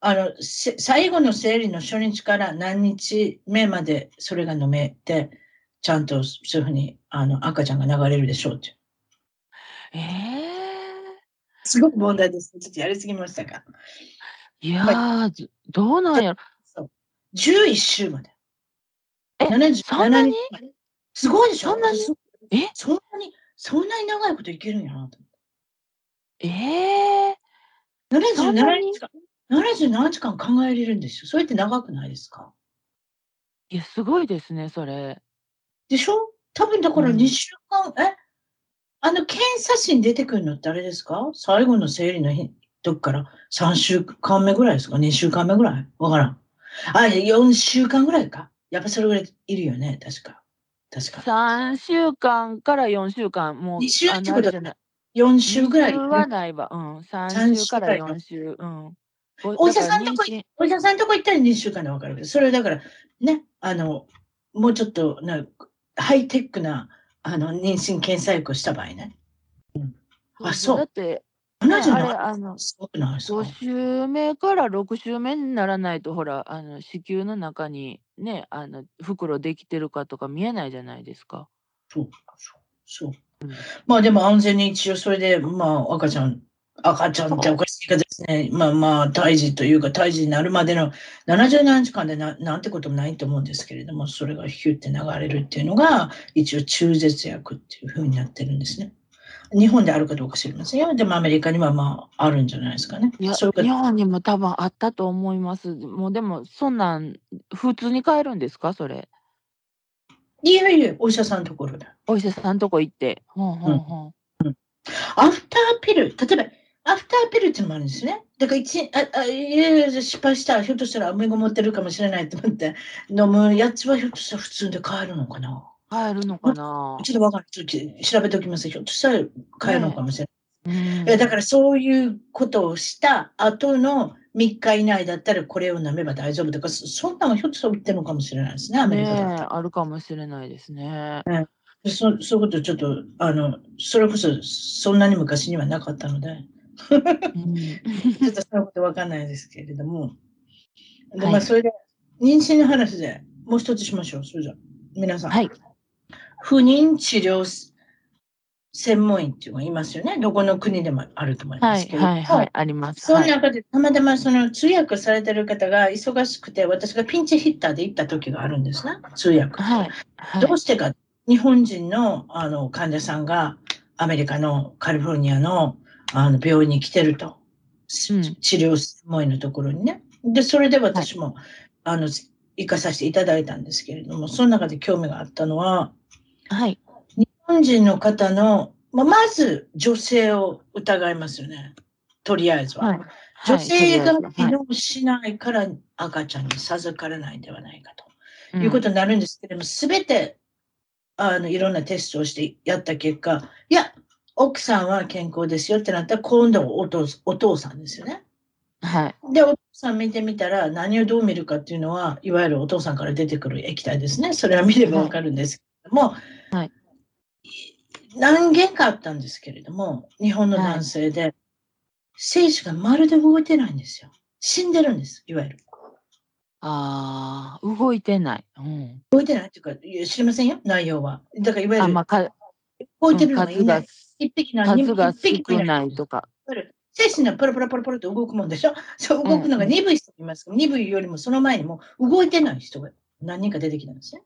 あの、最後の生理の初日から何日目までそれが飲めて、ちゃんとそういうふうにあの赤ちゃんが流れるでしょうって。ええーすごく問題です。ちょっとやりすぎましたか。いやー、どうなんやろ。そう11週まで。え、そんなに？すごいでしょそんなに？え？そんなに、そんなに長いこといけるんやなと思って。ええー。77日間、77時間考えれるんですよ。それって長くないですか？いや、すごいですね、それ。でしょ？多分だから2週間、うん、え？あの、検査紙に出てくるのってあれですか？最後の生理の日、時から？3週間目ぐらいですか ?2 週間目ぐらい？わからん。あ、4週間ぐらいか。やっぱそれぐらいいるよね、確か。確か。3週間から4週間、もう。2週ってことだ4週ぐらい。はないわ。うん。3週から4週。うん。お医者さんとこ、お医者さんとこ行ったら2週間でわかるけど、それだから、ね、あの、もうちょっとな、ハイテックな、あの、妊娠検査薬をした場合ね。うん。あ、そう。だって、ね、あれ、あの、5週目から6週目にならないと、ほら、あの、子宮の中にね、あの、袋できてるかとか見えないじゃないですか。そう、そう、そう。うん、まあでも安全に一応それで、まあ赤ちゃん赤ちゃんっておかしいかですね。まあまあ、胎児というか、胎児になるまでの77時間でななんてこともないと思うんですけれども、それがヒュって流れるっていうのが、一応中絶薬っていうふうになってるんですね。日本であるかどうか知りませんよ。でもアメリカにはまああるんじゃないですかね。いや、日本にも多分あったと思います。もうでも、そんなん、普通に買えるんですか、それ。いえいえ、お医者さんのところで。お医者さんのとこ行って。ほうほうほう。うん、アフターピル、例えば、アフターピルっていうのもあるんですね。だから一ああいや失敗したら、ひょっとしたら目が持ってるかもしれないと思って、飲むやつはひょっとしたら普通で買えるのかな。買えるのかな？ちょっとわかる。ちょっと調べておきます。ひょっとしたら買えるのかもしれない。ね、だからそういうことをした後の3日以内だったらこれを飲めば大丈夫とか、そんなのひょっとしたら売ってるのかもしれないですね、アメリカねあるかもしれないですね。ねそそういうことちょっと、あの、それこそそんなに昔にはなかったので。ちょっとそのことわかんないですけれども。でまあ、それで、妊娠の話でもう一つしましょう。それじゃ皆さん。はい。不妊治療専門医っていうのがいますよね。どこの国でもあると思いますけど。はい、はい、はい、あります。その中で、たまたまその通訳されてる方が忙しくて、私がピンチヒッターで行った時があるんですね。通訳。はい。はい、どうしてか、日本人のあの患者さんがアメリカのカリフォルニアのあの病院に来てると。治療専門医のところにね。で、それで私も、はい、あの、行かさせていただいたんですけれども、その中で興味があったのは、はい。日本人の方の、まあ、まず女性を疑いますよね。とりあえずは。はい、女性が機能しないから赤ちゃんに授からないんではないかと、いうことになるんですけれども、すべてあのいろんなテストをしてやった結果、いや、奥さんは健康ですよってなったら、今度はお父お父さんですよね。はい。で、お父さん見てみたら、何をどう見るかっていうのは、いわゆるお父さんから出てくる液体ですね。それは見ればわかるんですけれども、はい。何件かあったんですけれども、日本の男性で、はい、精子がまるで動いてないんですよ。死んでるんです、いわゆる。ああ、動いてない。うん、動いてないっていうか、知りませんよ、内容は。だからいわゆる、あまあ、か動いてるのがいない。一匹の数が少ないとか。精神がポロポロポロポロと動くもんでしょ？そう動くのが鈍い人いますか鈍いよりもその前にも動いてない人が何人か出てきたんですね。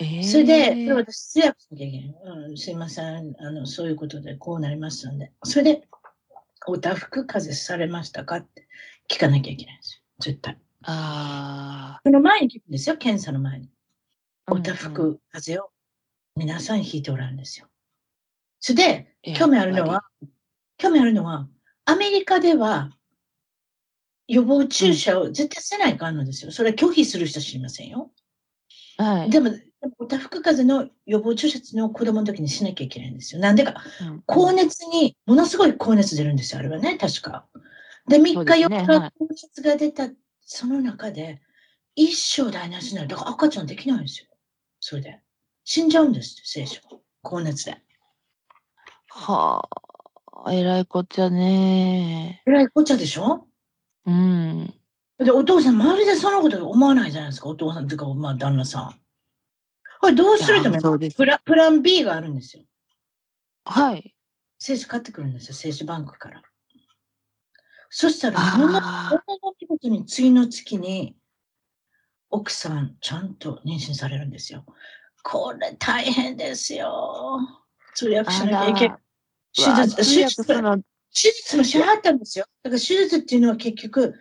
えー、それで、私、通訳しなきゃいけない。うん、すいません。あの、そういうことでこうなりましたんで。それで、おたふく風邪されましたかって聞かなきゃいけないんですよ。絶対。ああ。その前に聞くんですよ、検査の前に。おたふく風邪を皆さん引いておられるんですよ。それで、興味あるのは、興味あるのは、アメリカでは予防注射を絶対せないかんのですよ。それは拒否する人知りませんよ。はい。でも、おたふく風邪の予防注射の子供の時にしなきゃいけないんですよ。なんでか、高熱に、ものすごい高熱出るんですよ、あれはね、確か。で、3日4日高熱が出た、その中で、一生台無しになる。だから赤ちゃんできないんですよ。それで。死んじゃうんです聖書。高熱で。はあ、えらいこっちゃねえらいこっちゃでしょ？うん。で、お父さん、周りでそのこと思わないじゃないですか。お父さんっていうか、まあ、旦那さん。これどうするともプラプラン B があるんですよ。はい。精子買ってくるんですよ、精子バンクから。そしたら、そんな、ことに次の月に、奥さん、ちゃんと妊娠されるんですよ。これ大変ですよ。通訳しなきゃいけない。手術、手術、手術もしはったんですよ。だから手術っていうのは結局、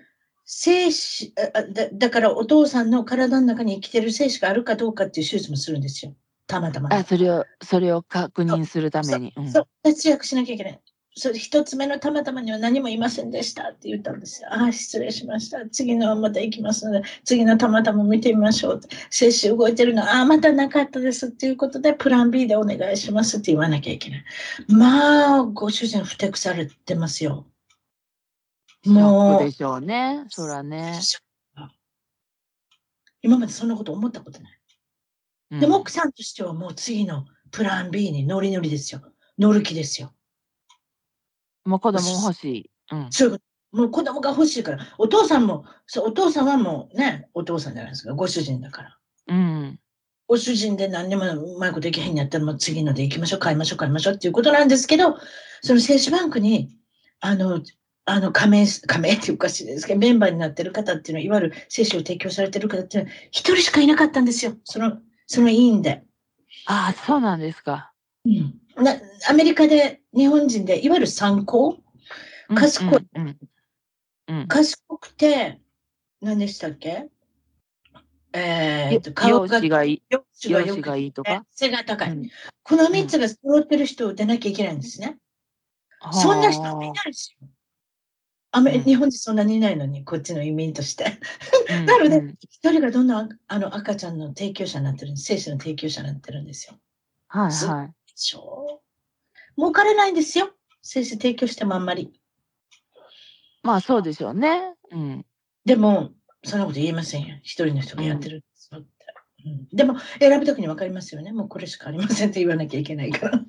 精子だ、だからお父さんの体の中に生きてる精子があるかどうかっていう手術もするんですよ。たまたま。あ、それを、それを確認するために。そう、通訳しなきゃいけない。それ一つ目のたまたまには何もいませんでしたって言ったんですよ。ああ、失礼しました。次のはまた行きますので、次のたまたま見てみましょう。接種動いてるの、ああ、またなかったですっていうことで、プラン B でお願いしますって言わなきゃいけない。まあ、ご主人ふてくされてますよ。もう。でしょうね。そらね。今までそんなこと思ったことない。うん、でも奥さんとしてはもう次のプラン B にノリノリですよ。乗る気ですよ。もう子供欲しい。うん。そういうこと。もう子供が欲しいから。お父さんも、そう、お父さんはもうね、お父さんじゃないですか。ご主人だから。うん。ご主人で何にもうまいことできへんやったら、もう次ので行きましょう、買いましょう、買いましょうっていうことなんですけど、その精子バンクに、あの、あの、加盟、加盟っておかしいですけど、メンバーになってる方っていうのは、いわゆる精子を提供されてる方っていうのは、一人しかいなかったんですよ。その、その委員で。ああ、そうなんですか。うん。なアメリカで、日本人で、いわゆる参考？賢い。うんうん、賢くて、何でしたっけ？えー、と顔ががいい。容姿がいいとか？背が高い。うん、この3つが揃ってる人を出なきゃいけないんですね。そんな人いないですよ。アメ、日本人そんなにいないのに、こっちの移民として。なので、一人がどんどんあの赤ちゃんの提供者になってる。精子の提供者になってるんですよ。はいはい。儲かれないんですよ。精子提供してもあんまり。まあそうでしょうね。うん。でも、そんなこと言えませんよ。一人の人がやってるんですよって。うん、でも、選ぶときに分かりますよね。もうこれしかありませんって言わなきゃいけないから。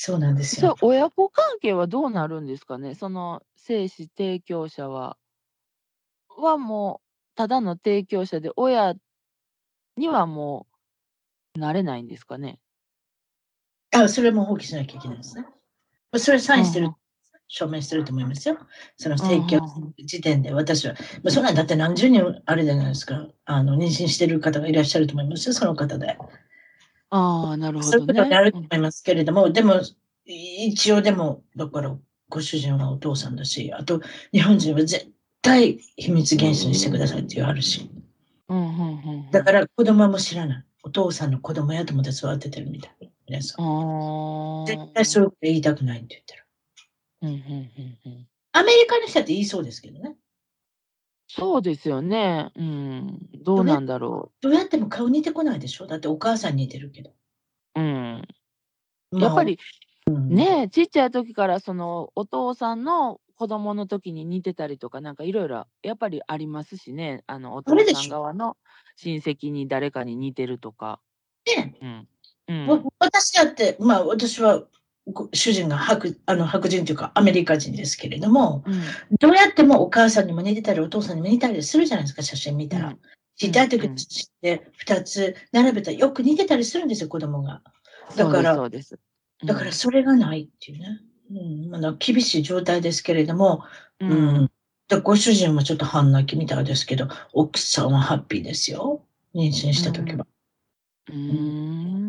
そうなんですよ。親子関係はどうなるんですかねその精子提供者は。はもう、ただの提供者で、親にはもう、なれないんですかねあ、それも放棄しなきゃいけないですね。それサインしてる証明してると思いますよ。その提供時点で私は。まあ、そんなんだって何十人あれじゃないですか。あの、妊娠してる方がいらっしゃると思いますよ、その方で。ああ、なるほど、ね。そういうことになると思いますけれども、でも、一応でも、だから、ご主人はお父さんだし、あと、日本人は絶対秘密厳守にしてくださいって言わはるし。だから、子供も知らない。お父さんの子供やと思って育ててるみたい。皆さん。絶対そういうこと言いたくないって言ってる。うんうんうんうん。アメリカの人って言いそうですけどね。そうですよね。うん。どうなんだろう。どうやっても顔似てこないでしょ？だってお母さん似てるけど。うん。やっぱり、うん、ねちっちゃい時からそのお父さんの子供の時に似てたりとか、なんかいろいろやっぱりありますしね。あの、お父さん側の親戚に誰かに似てるとか。ね、うん、うん、私だって、まあ私は主人が白あの白人というかアメリカ人ですけれども、うん、どうやってもお母さんにも似てたりお父さんにも似たりするじゃないですか、写真見たら。ちっちゃい時に2つ並べたらよく似てたりするんですよ、子供が。だから、そうです、うん、だからそれがないっていうね。うん、まだ厳しい状態ですけれども、うん、うん、でご主人もちょっと半泣きみたいですけど、奥さんはハッピーですよ。妊娠した時は。うーん。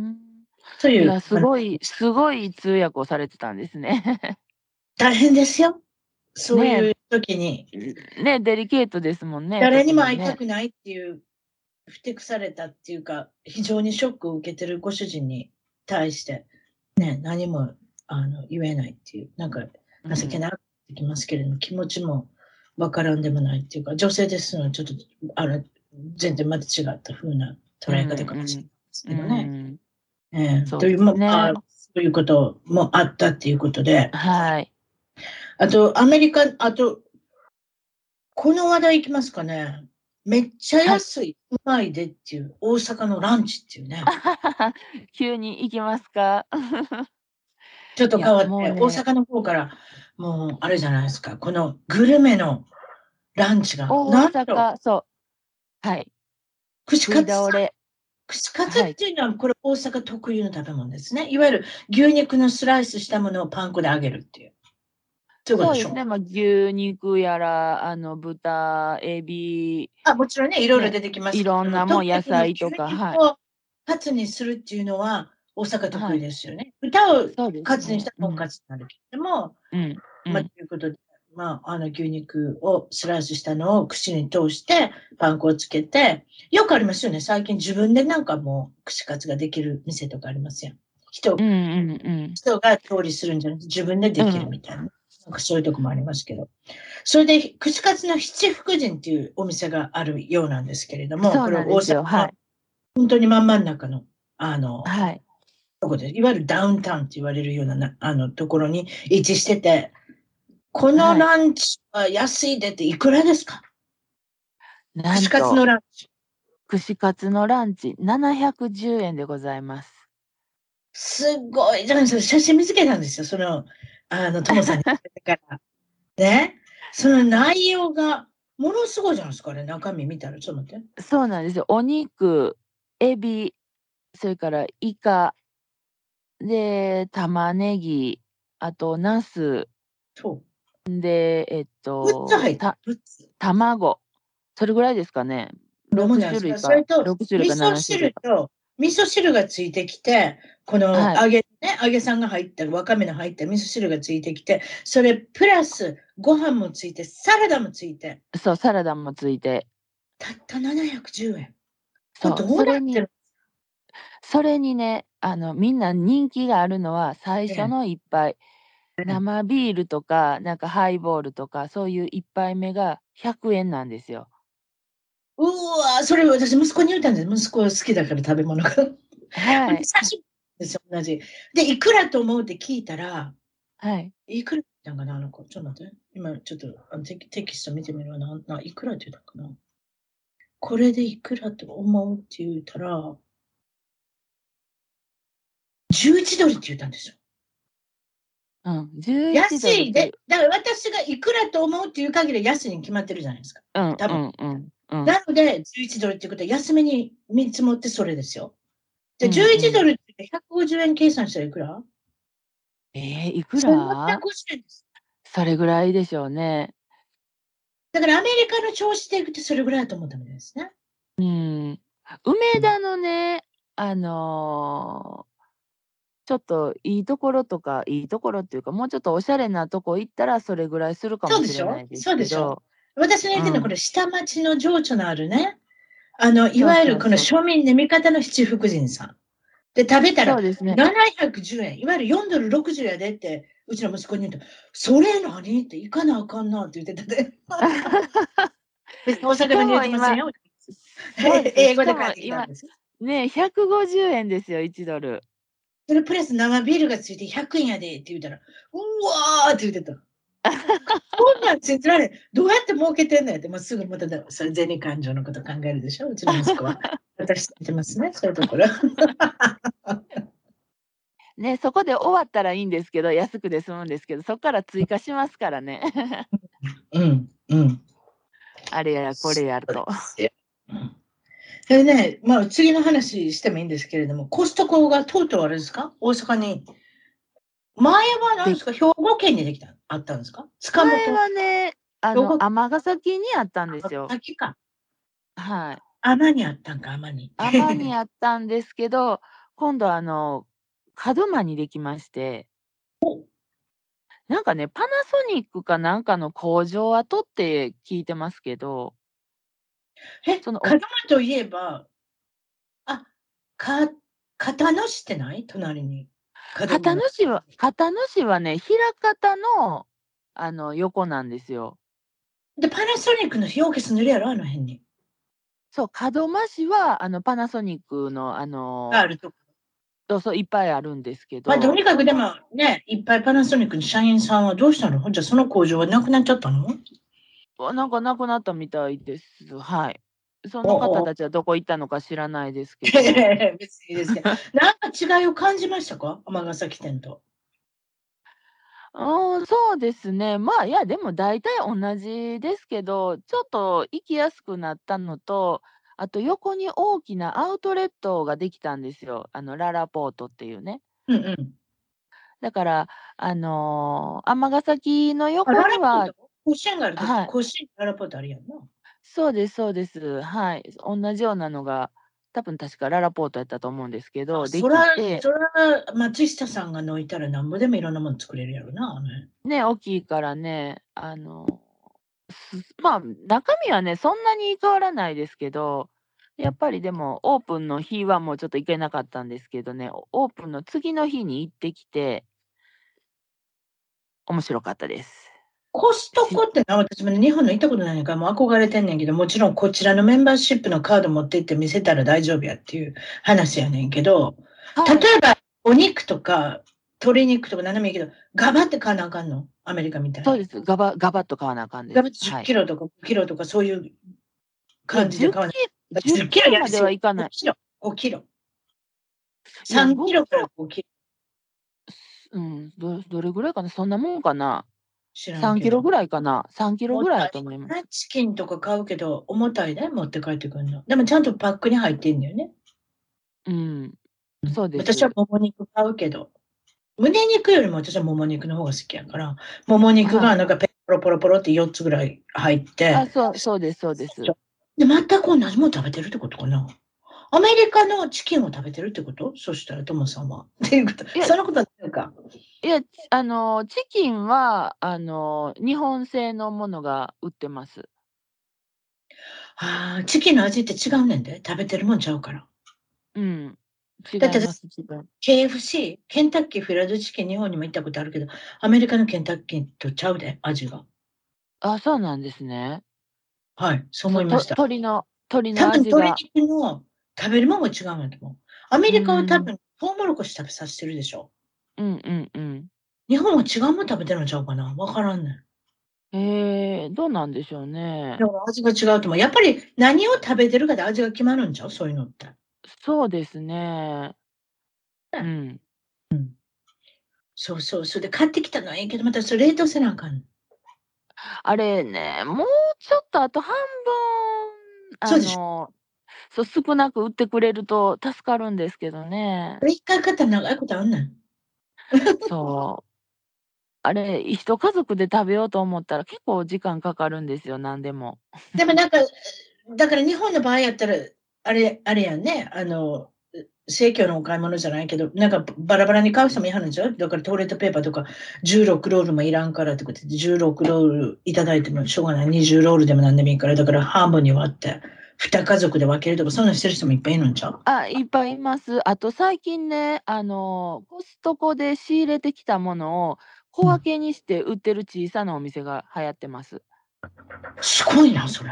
という。すごい、すごい通訳をされてたんですね。大変ですよ。そういう時に。ね、デリケートですもんね。誰にも会いたくないっていう、ふてくされたっていうか、非常にショックを受けてるご主人に対して、ね、何もあの言えないっていう、なんか情けなくてきますけれども、うん、気持ちもわからんでもないっていうか、女性ですのちょっと、あれ、全然また違った風な捉え方かもしれないですけどね。うんうんえー、という、ね、まあ、そういうこともあったっていうことで。はい。あと、アメリカ、あと、この話題いきますかね。めっちゃ安い、うまいでっていう、大阪のランチっていうね。急に行きますか？ちょっと変わって、ね、大阪の方から、もう、あれじゃないですか、このグルメのランチが。大阪、そう。はい。串カツ。串カツっていうのは、これ大阪特有の食べ物ですね。いわゆる牛肉のスライスしたものをパン粉で揚げるっていう。そうですね。まあ、牛肉やら、あの、豚、エビ。あ、もちろんね、いろいろ出てきます、ね、いろんなもん、野菜とか。はい。カツにするっていうのは、大阪得意ですよね。はい、豚をカツにしたらとんかつになるけれども、うん。うん、まあ、ということで、まあ、あの、牛肉をスライスしたのを串に通して、パン粉をつけて、よくありますよね。最近自分でなんかもう、串カツができる店とかありますよ。人、うんうんうん、人が調理するんじゃなくて、自分でできるみたいな。うんなんかそういうとこもありますけど。それで、串カツの七福神っていうお店があるようなんですけれども、これ大阪、はい、本当に真ん真ん中の、あの、はい。とこで、いわゆるダウンタウンって言われるようなあのところに位置してて、このランチは安いでっていくらですか、はい、串カツのランチ。串カツのランチ、710円でございます。すごい。じゃあ、写真見つけたんですよ。その、あの、トモさんに言ってから。ね？その内容が、ものすごいじゃないですか、ね、中身見たら、ちょっと待って。そうなんですよ。お肉、エビ、それからイカ、で、玉ねぎ、あと、ナス。そう。で、えっと、た卵。それぐらいですかね。6種類か。それと、6種類か7種類か。味噌汁がついてきて、この揚げ、ね、揚げさんが入った、わかめの入った味噌汁がついてきて、それプラスご飯もついて、サラダもついて。そう、サラダもついて。たった710円。そう、それに、それにね、あの、みんな人気があるのは、最初の一杯。生ビールとか、なんかハイボールとか、そういう一杯目が100円なんですよ。うわそれ私息子に言ったんです。息子好きだから食べ物が。はい。です同じ。で、いくらと思うって聞いたら、はい。いくらなんかな、あの子。ちょっと待って。今、ちょっとテテキスト見てみるな。ないくらって言ったかな。これでいくらと思うって言ったら、11ドルって言ったんですよ。うん、11安いで、だから私がいくらと思うっていう限り安いに決まってるじゃないですか。うん、多分。うん、うんうん、なので、11ドルっていうことは安めに見積もってそれですよ。で、11ドルって150円計算したらいくら？えー、いくら ?150 円です。それぐらいでしょうね。だからアメリカの調子でいくとそれぐらいだと思ったみたいですね。うん。梅田のね、あのー、ちょっといいところとか、いいところっていうか、もうちょっとおしゃれなとこ行ったらそれぐらいするかもしれないですけど。そうでしょ？私の言ってるのは、これ、下町の情緒のあるね、あの、いわゆるこの庶民で味方の七福神さん。で、食べたら、710円、いわゆる4ドル60やでって、うちの息子に言うと、それ何？って行かなあかんなって言ってたで。大阪で言ってませんよ。英語で書いてきたんです。ね150円ですよ、1ドル。それプラス生ビールがついて100円やでって言ったら、うわーって言ってた。こんなん信じられどうやって儲けてんのやって、まあ、すぐまたそれ銭感情のこと考えるでしょ？うちの息子は。私知ってますね、そういうところ。ね、そこで終わったらいいんですけど、安くで済むんですけど、そこから追加しますからね。うん、うん。あれやこれやると。それね、まあ次の話してもいいんですけれども、コストコがとうとうあれですか？大阪に前は何ですか？兵庫県にできたあったんですか？塚本前はね、あの、尼崎にあったんですよ。崎か。はい。尼にあったんか、尼に。尼にあったんですけど、今度あの、門真にできまして。なんかね、パナソニックかなんかの工場跡って聞いてますけど。え、その門真といえば、あ、か、片野市ってない？隣に。片野市は、片野市はね、枚方の、あの、横なんですよ。で、パナソニックの表記するやろ、あの辺に。そう、門真市は、あの、パナソニックの、あのあるとこ。そうそう、いっぱいあるんですけど。まあ、とにかくでもね、いっぱいパナソニックの社員さんはどうしたの？じゃあその工場はなくなっちゃったの？なんかなくなったみたいです。はい。その方たちはどこ行ったのか知らないですけど。別にですけど。なんか違いを感じましたか？尼崎店と。うん、そうですね。まあ、いや、でも大体同じですけど、ちょっと行きやすくなったのと、あと横に大きなアウトレットができたんですよ。あの、ララポートっていうね。うんうん。だから、あのー、尼崎の横には、甲子園があると、はい、甲子園ララポートあるやんな。そうですそうです。はい。同じようなのが、多分確かララポートやったと思うんですけど、できそら、てそら、松下さんが抜いたらなんぼでもいろんなもの作れるやろな、ね、大きいからね、あの、まあ、中身はね、そんなに変わらないですけど、やっぱりでも、オープンの日はもうちょっと行けなかったんですけどね、オープンの次の日に行ってきて面白かったです。コストコってな、私も日本の行ったことないから、もう憧れてんねんけど、もちろんこちらのメンバーシップのカード持って行って見せたら大丈夫やっていう話やねんけど、例えばお肉とか鶏肉とか何でもいいけど、ガバって買わなあかんの？アメリカみたいな。そうです。ガバ、ガバッと買わなあかんです。ガバッと10キロとか5キロとかそういう感じで買わない。10キロまではいかない。5キロ。5キロ。3キロから5キロ。うん、どどれぐらいかな？そんなもんかな？知らん3キロぐらいかな ?3 キロぐらいだと思います。チキンとか買うけど、重たいね、持って帰ってくるの。でもちゃんとパックに入ってんだよね。うん。そうです。私はもも肉買うけど、胸肉よりも私はもも肉の方が好きやから、もも肉がなんかペロポロポロって4つぐらい入って。あ、そう、そうです、そうです。で、全く同じもの食べてるってことかな。アメリカのチキンを食べてるってこと？そしたら、トモさんは。っていうこと。そのことないか。いや、あの、チキンは、あの、日本製のものが売ってます。ああ、チキンの味って違うねんで。食べてるもんちゃうから。うん。違いだって KFC、ケンタッキーフィラドチキン日本にも行ったことあるけど、アメリカのケンタッキーとちゃうで、味が。あ、そうなんですね。はい、そう思いました。鶏の、鶏の味が。多分鶏肉の食べるもんが違うんだと思う。アメリカは多分、トウモロコシ食べさせてるでしょ。うんうんうん。日本は違うもん食べてるのちゃうかな？わからんねん。えー、どうなんでしょうね。だから味が違うと思う。やっぱり何を食べてるかで味が決まるんちゃう？そういうのって。そうですね。うん。うん。そうそう。それで買ってきたのはいいけど、またそれ冷凍せなあかん。あれね、もうちょっとあと半分、あそうでしの、そう、少なく売ってくれると助かるんですけどね。一回買ったら長いことあんねん。そう。あれ、一家族で食べようと思ったら結構時間かかるんですよ、何でも。でもなんか、だから日本の場合やったら、あれ、あれやんね、あの、生協のお買い物じゃないけど、なんかバラバラに買う人もいはるんですよ。だからトイレットペーパーとか16ロールもいらんからってことで、16ロールいただいてもしょうがない。20ロールでも何でもいいから、だから半分に割って、二家族で分けるとか、そんなしてる人もいっぱいいるんちゃう？あ、いっぱいいます。あと最近ね、あの、コストコで仕入れてきたものを小分けにして売ってる小さなお店が流行ってます。すごいな、それ。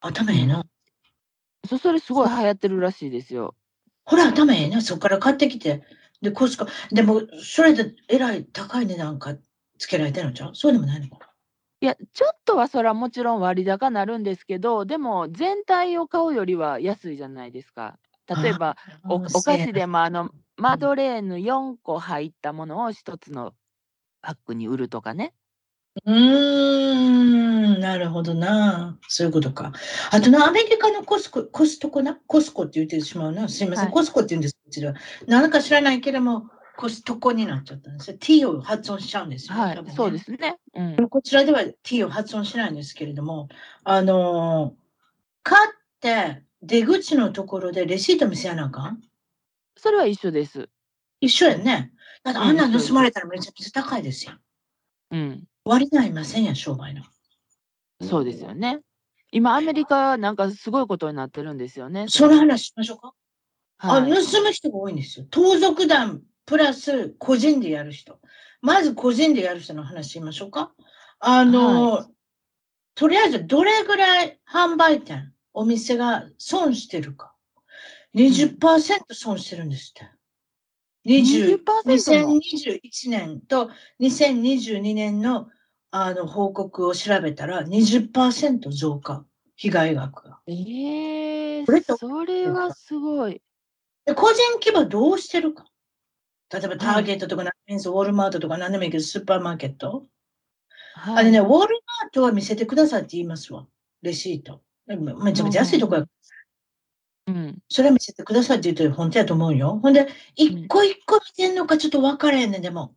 頭ええな。そ、それすごい流行ってるらしいですよ。ほら、頭ええな。そこから買ってきて。で、コストコ。でも、それでえらい高い値段かつけられてるんちゃう？そうでもないのかいや、ちょっとはそれはもちろん割高なるんですけど、でも全体を買うよりは安いじゃないですか。例えば、おお菓子でもあの、マドレーヌ4個入ったものを1つのパックに売るとかね。うーん、なるほどな。そういうことか。あとな、アメリカのコスコ、コストコな、コスコって言ってしまうな。すいません、はい、コスコって言うんです、こちら。なんか知らないけども、コストコになっちゃったんですよ。t を発音しちゃうんですよ、ね。はい、ね、そうですね、うん。こちらでは t を発音しないんですけれども、あの買って出口のところでレシート見せやなあかん？それは一緒です。一緒やね。だってあんな盗まれたらめちゃくちゃ高いですよ。うん。割り合いませんや、商売の。そうですよね。今、アメリカなんかすごいことになってるんですよね。その話しましょうか？はい、あ、盗む人が多いんですよ。盗賊団プラス個人でやる人。まず個人でやる人の話しましょうか。あの、はい、とりあえずどれぐらい販売店、お店が損してるか。20%損してるんですって。20 2021年と2022年のあの報告を調べたら20%増加、被害額が。ええー、それはすごい。で個人規模どうしてるか。例えばターゲットとか、ウォールマートとか何でもいいけど、スーパーマーケット。はい、あれね、ウォールマートは見せてくださいって言いますわ。レシート。めちゃめちゃ安いとこや。うん。それ見せてくださいって言うと本当やと思うよ。ほんで、一個一個見てんのかちょっと分からへんねん、でも。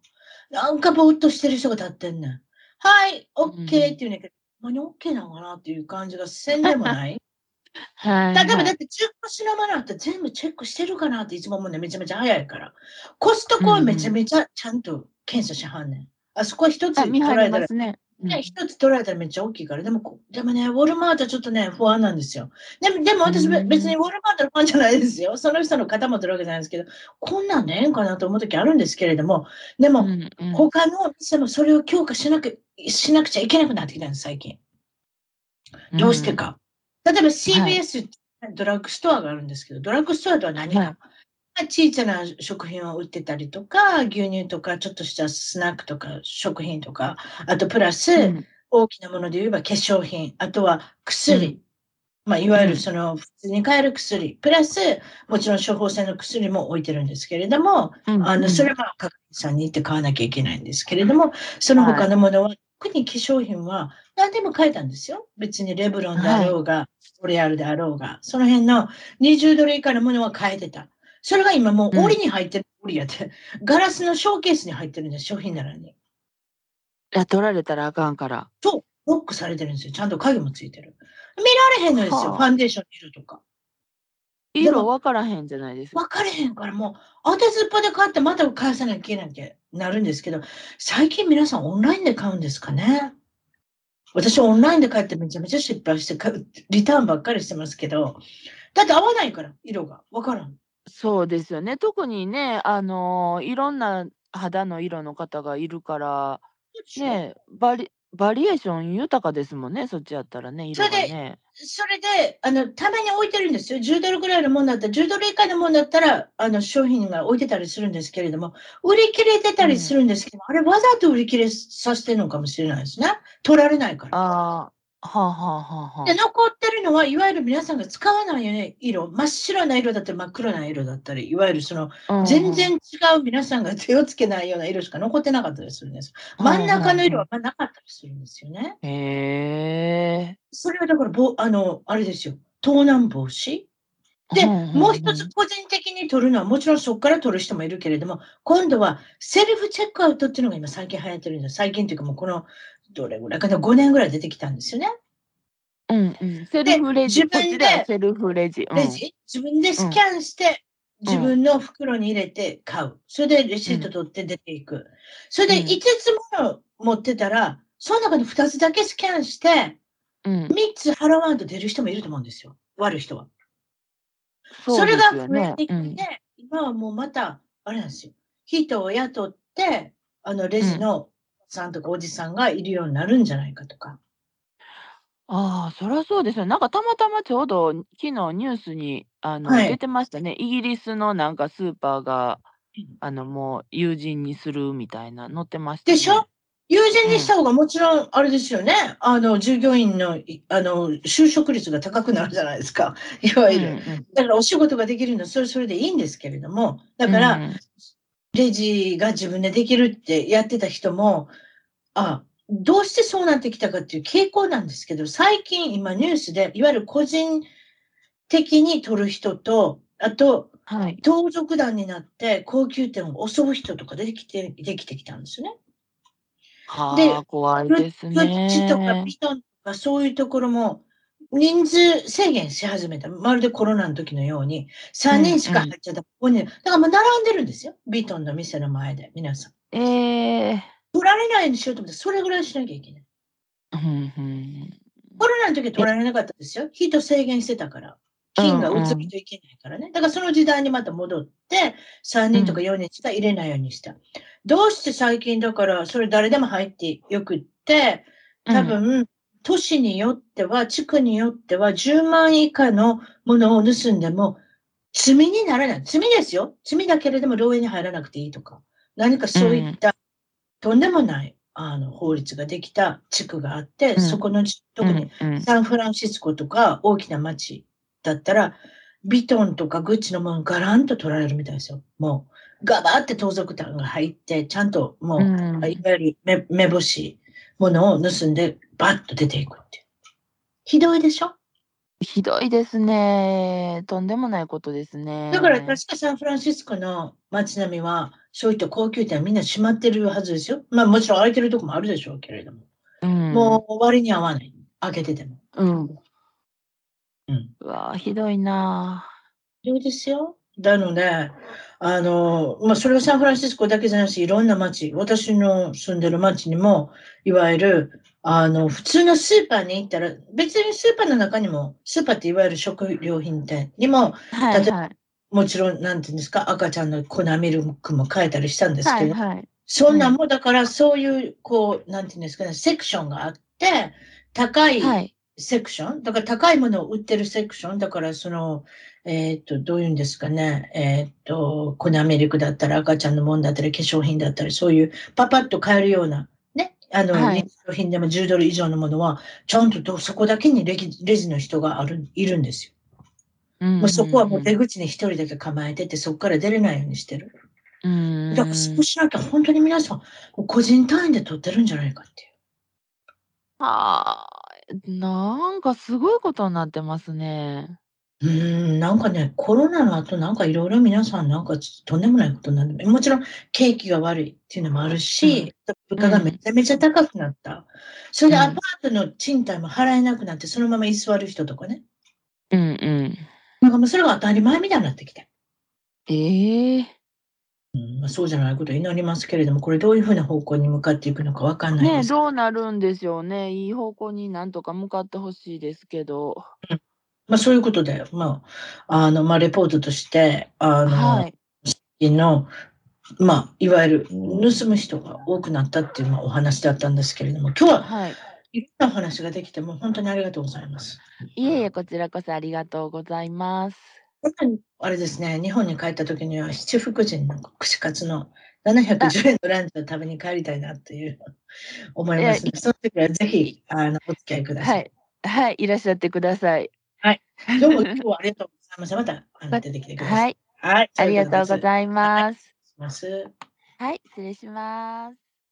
なんかぼーっとしてる人が立ってんねん。はい、オッケーって言うねんけど、何オッケーなのかなっていう感じがせんでもない。はい、例えばだって10個品物あったら全部チェックしてるかなっていつも思うねめちゃめちゃ早いから。コストコはめちゃめちゃちゃんと検査しはんねん。あそこは一つ捉えたら、ね、ね、一つ捉えたらめっちゃ大きいから。でも、でもね、ウォルマートはちょっとね、不安なんですよ。でも、でも私別にウォルマートのファンじゃないですよ。その人の肩持ってるわけじゃないですけど、こんなんでええんかなと思う時あるんですけれども、でも、うんうん、他の店もそれを強化しなく、しなくちゃいけなくなってきたんです、最近。どうしてか。うん、例えば CBS ってドラッグストアがあるんですけど、ドラッグストアとは何か。はい。小さな食品を売ってたりとか、牛乳とか、ちょっとしたスナックとか、食品とか、あとプラス、うん、大きなもので言えば化粧品、あとは薬。うん、まあ、いわゆるその、普通に買える薬、プラス、もちろん処方箋の薬も置いてるんですけれども、うん、あの、それは各さんに行って買わなきゃいけないんですけれども、その他のものは、はい、特に化粧品は何でも買えたんですよ。別にレブロンであろうが、はい、オレアルであろうが、その辺の20ドル以下のものは買えてた。それが今もう檻に入ってる、檻やって、ガラスのショーケースに入ってるんです、商品棚に。いや、取られたらあかんから。そう、ロックされてるんですよ。ちゃんと鍵もついてる。見られへんのですよ、はあ、ファンデーション色とか。色分からへんじゃないですか。分からへんからもう、当てずっぱで買ってまた返さなきゃいけなきゃなるんですけど、最近皆さんオンラインで買うんですかね？私オンラインで買ってめちゃめちゃ失敗してリターンばっかりしてますけど、だって合わないから、色が。分からん。そうですよね。特にね、あの、いろんな肌の色の方がいるから、ね、バリバリエーション豊かですもんね、そっちやったらね、そ色れがで、ね。それで、あの、ために置いてるんですよ。10ドルぐらいのものだったら、10ドル以下のものだったら、あの、商品が置いてたりするんですけれども、売り切れてたりするんですけど、あれわざと売り切れさせてるのかもしれないですね。取られないから。ああ。はあはあはあはで、残ってるのは、いわゆる皆さんが使わないよね、色。真っ白な色だったり、真っ黒な色だったり、いわゆるその、全然違う皆さんが手をつけないような色しか残ってなかったりするんです。真ん中の色はなかったりするんですよね。へえ。それはだから、ぼあの、あれですよ。盗難防止で、もう一つ個人的に取るのは、もちろんそこから取る人もいるけれども、今度はセルフチェックアウトっていうのが今最近流行ってるんです。最近というかもうこのどれぐらい？かな、5年ぐらい出てきたんですよね。うんうん。セルフレジ。自分で、セルフレジ。レジ？自分でスキャンして、自分の袋に入れて買う。それでレシート取って出ていく。それで5つもの持ってたら、その中で2つだけスキャンして、3つ払わんと出る人もいると思うんですよ。悪い人は。それが増えてきて、うん、今はもうまた、あれなんですよ。人を雇って、あの、レジのさんとかおじさんがいるようになるんじゃないかとか。ああ、そりゃそうですよ。なんかたまたまちょうど昨日ニュースにあの出てましたね。イギリスのなんかスーパーが、あのもう友人にするみたいな載ってましたでしょ？友人にした方がもちろんあれですよね。あの、従業員の、あの、就職率が高くなるじゃないですか。いわゆる。んだからお仕事ができるのはそれそれでいいんですけれども。だから、レジが自分でできるってやってた人も、あ、どうしてそうなってきたかっていう傾向なんですけど、最近今ニュースで、いわゆる個人的に取る人と、あと、はい。盗賊団になって高級店を襲う人とか出てきて、できてきたんですよね。で、はあ、怖いですグッチとかね。ビトンとかそういうところも人数制限し始めた。まるでコロナの時のように、う3人んしかうん。入っちゃダメ。だからもう並んでるんですよ。ビトンの店の前で、皆さん。ええ。取られないようにしようと思って、それぐらいしなきゃいけない。ふんふん。コロナの時は取えられなかったですよ。人制限してたから。う菌がんうん。移るといけないからね。だからその時代にまた戻って、3う人とかん。4人しか入れないようにした。どうして最近だから、それ誰でも入ってよくって、多うん。分、都市によっては、地区によっては、10万以下のものを盗んでも、罪にならない。罪ですよ。罪だけれども、牢屋に入らなくていいとか。何かうそういっん。た、とんでもない、あの、法律ができた地区があって、うん。そこの特に。サンフランシスコとか大きな街だったら、ビトンとかグッチのものガランと取られるみたいですよ。もう、ガバーって盗賊団が入って、ちゃんとうもう、あいん。わゆる目目星ものを盗んで、バッと出ていくっていう。ひどいでしょ？ひどいですね。とんでもないことですだからね。確かサンフランシスコの街並みは、そういった高級店はみんな閉まってるはずですよ。まあもちろん空いてるとこもあるでしょうけれども。うん。もう割に合わない。開けてても。うん。うん。うわあ、ひどいなそうですよ。なので、あの、まあ、それはサンフランシスコだけじゃなし、いろんな街、私の住んでる街にも、いわゆる、あの、普通のスーパーに行ったら、別にスーパーの中にも、スーパーっていわゆる食料品店にも、はい例えば、はい。もちろん、なんていうんですか、赤ちゃんの粉ミルクも買えたりしたんですけど、はいはい。うん。そんなんも、だからそういう、こう、なんていうんですかね、セクションがあって、高はいい。セクション、だから高いものを売ってるセクション、だからその、えっと、どういうんですかね、えっと、粉ミルクだったり、赤ちゃんのもんだったり、化粧品だったり、そういうパパッと買えるような、ね、あの、はい。日用品でも10ドル以上のものは、ちゃんとどそこだけにレジレジの人がある、いるんですよ。うんもうそこはもう出うん口に一人だけ構えてて、そこから出れないようにしてる。うん。だからそうしなきゃ本当に皆さん、個人単位で取ってるんじゃないかっていう。はあ、なんかすごいことになってますね。うーん、なんかね、コロナの後なんかいろいろ皆さんなんかとんでもないことになって、もちろん景気が悪いっていうのもあるうん。し、物価がめうん。ちゃめちゃ高くなった。それうん。でアパートの賃貸も払えなくなって、そのまま居座る人とかね。うんうん。なんかもうそれが当たり前みたいになってきて。ええ。うん、まあ、そうじゃないことを祈りますけれども、これどういうふうな方向に向かっていくのかわかんないねえ、です。どうなるんでしょうね。いい方向になんとか向かって欲しいですけど。うん。まあ、そういうことで、まあ、あの、まあ、レポートとして、あの、はい。の、まあ、いわゆる盗む人が多くなったっていう、まあ、お話だったんですけれども、今日ははい。いろんなお話ができて、もう本当にありがとうございます。いえいえ、こちらこそありがとうございます。あれですね、日本に帰った時には七福神の串カツのあ、710円のランチを食べに帰りたいなっていう思いますので、その時はぜいひ、あの、お付き合いくださ。はいい。はい、いらっしゃってください。はい。どうも今日はありがとうございました。また、あの、出てきてください。はい。はい。ありがとうごいざいます。ます。はい、失礼します。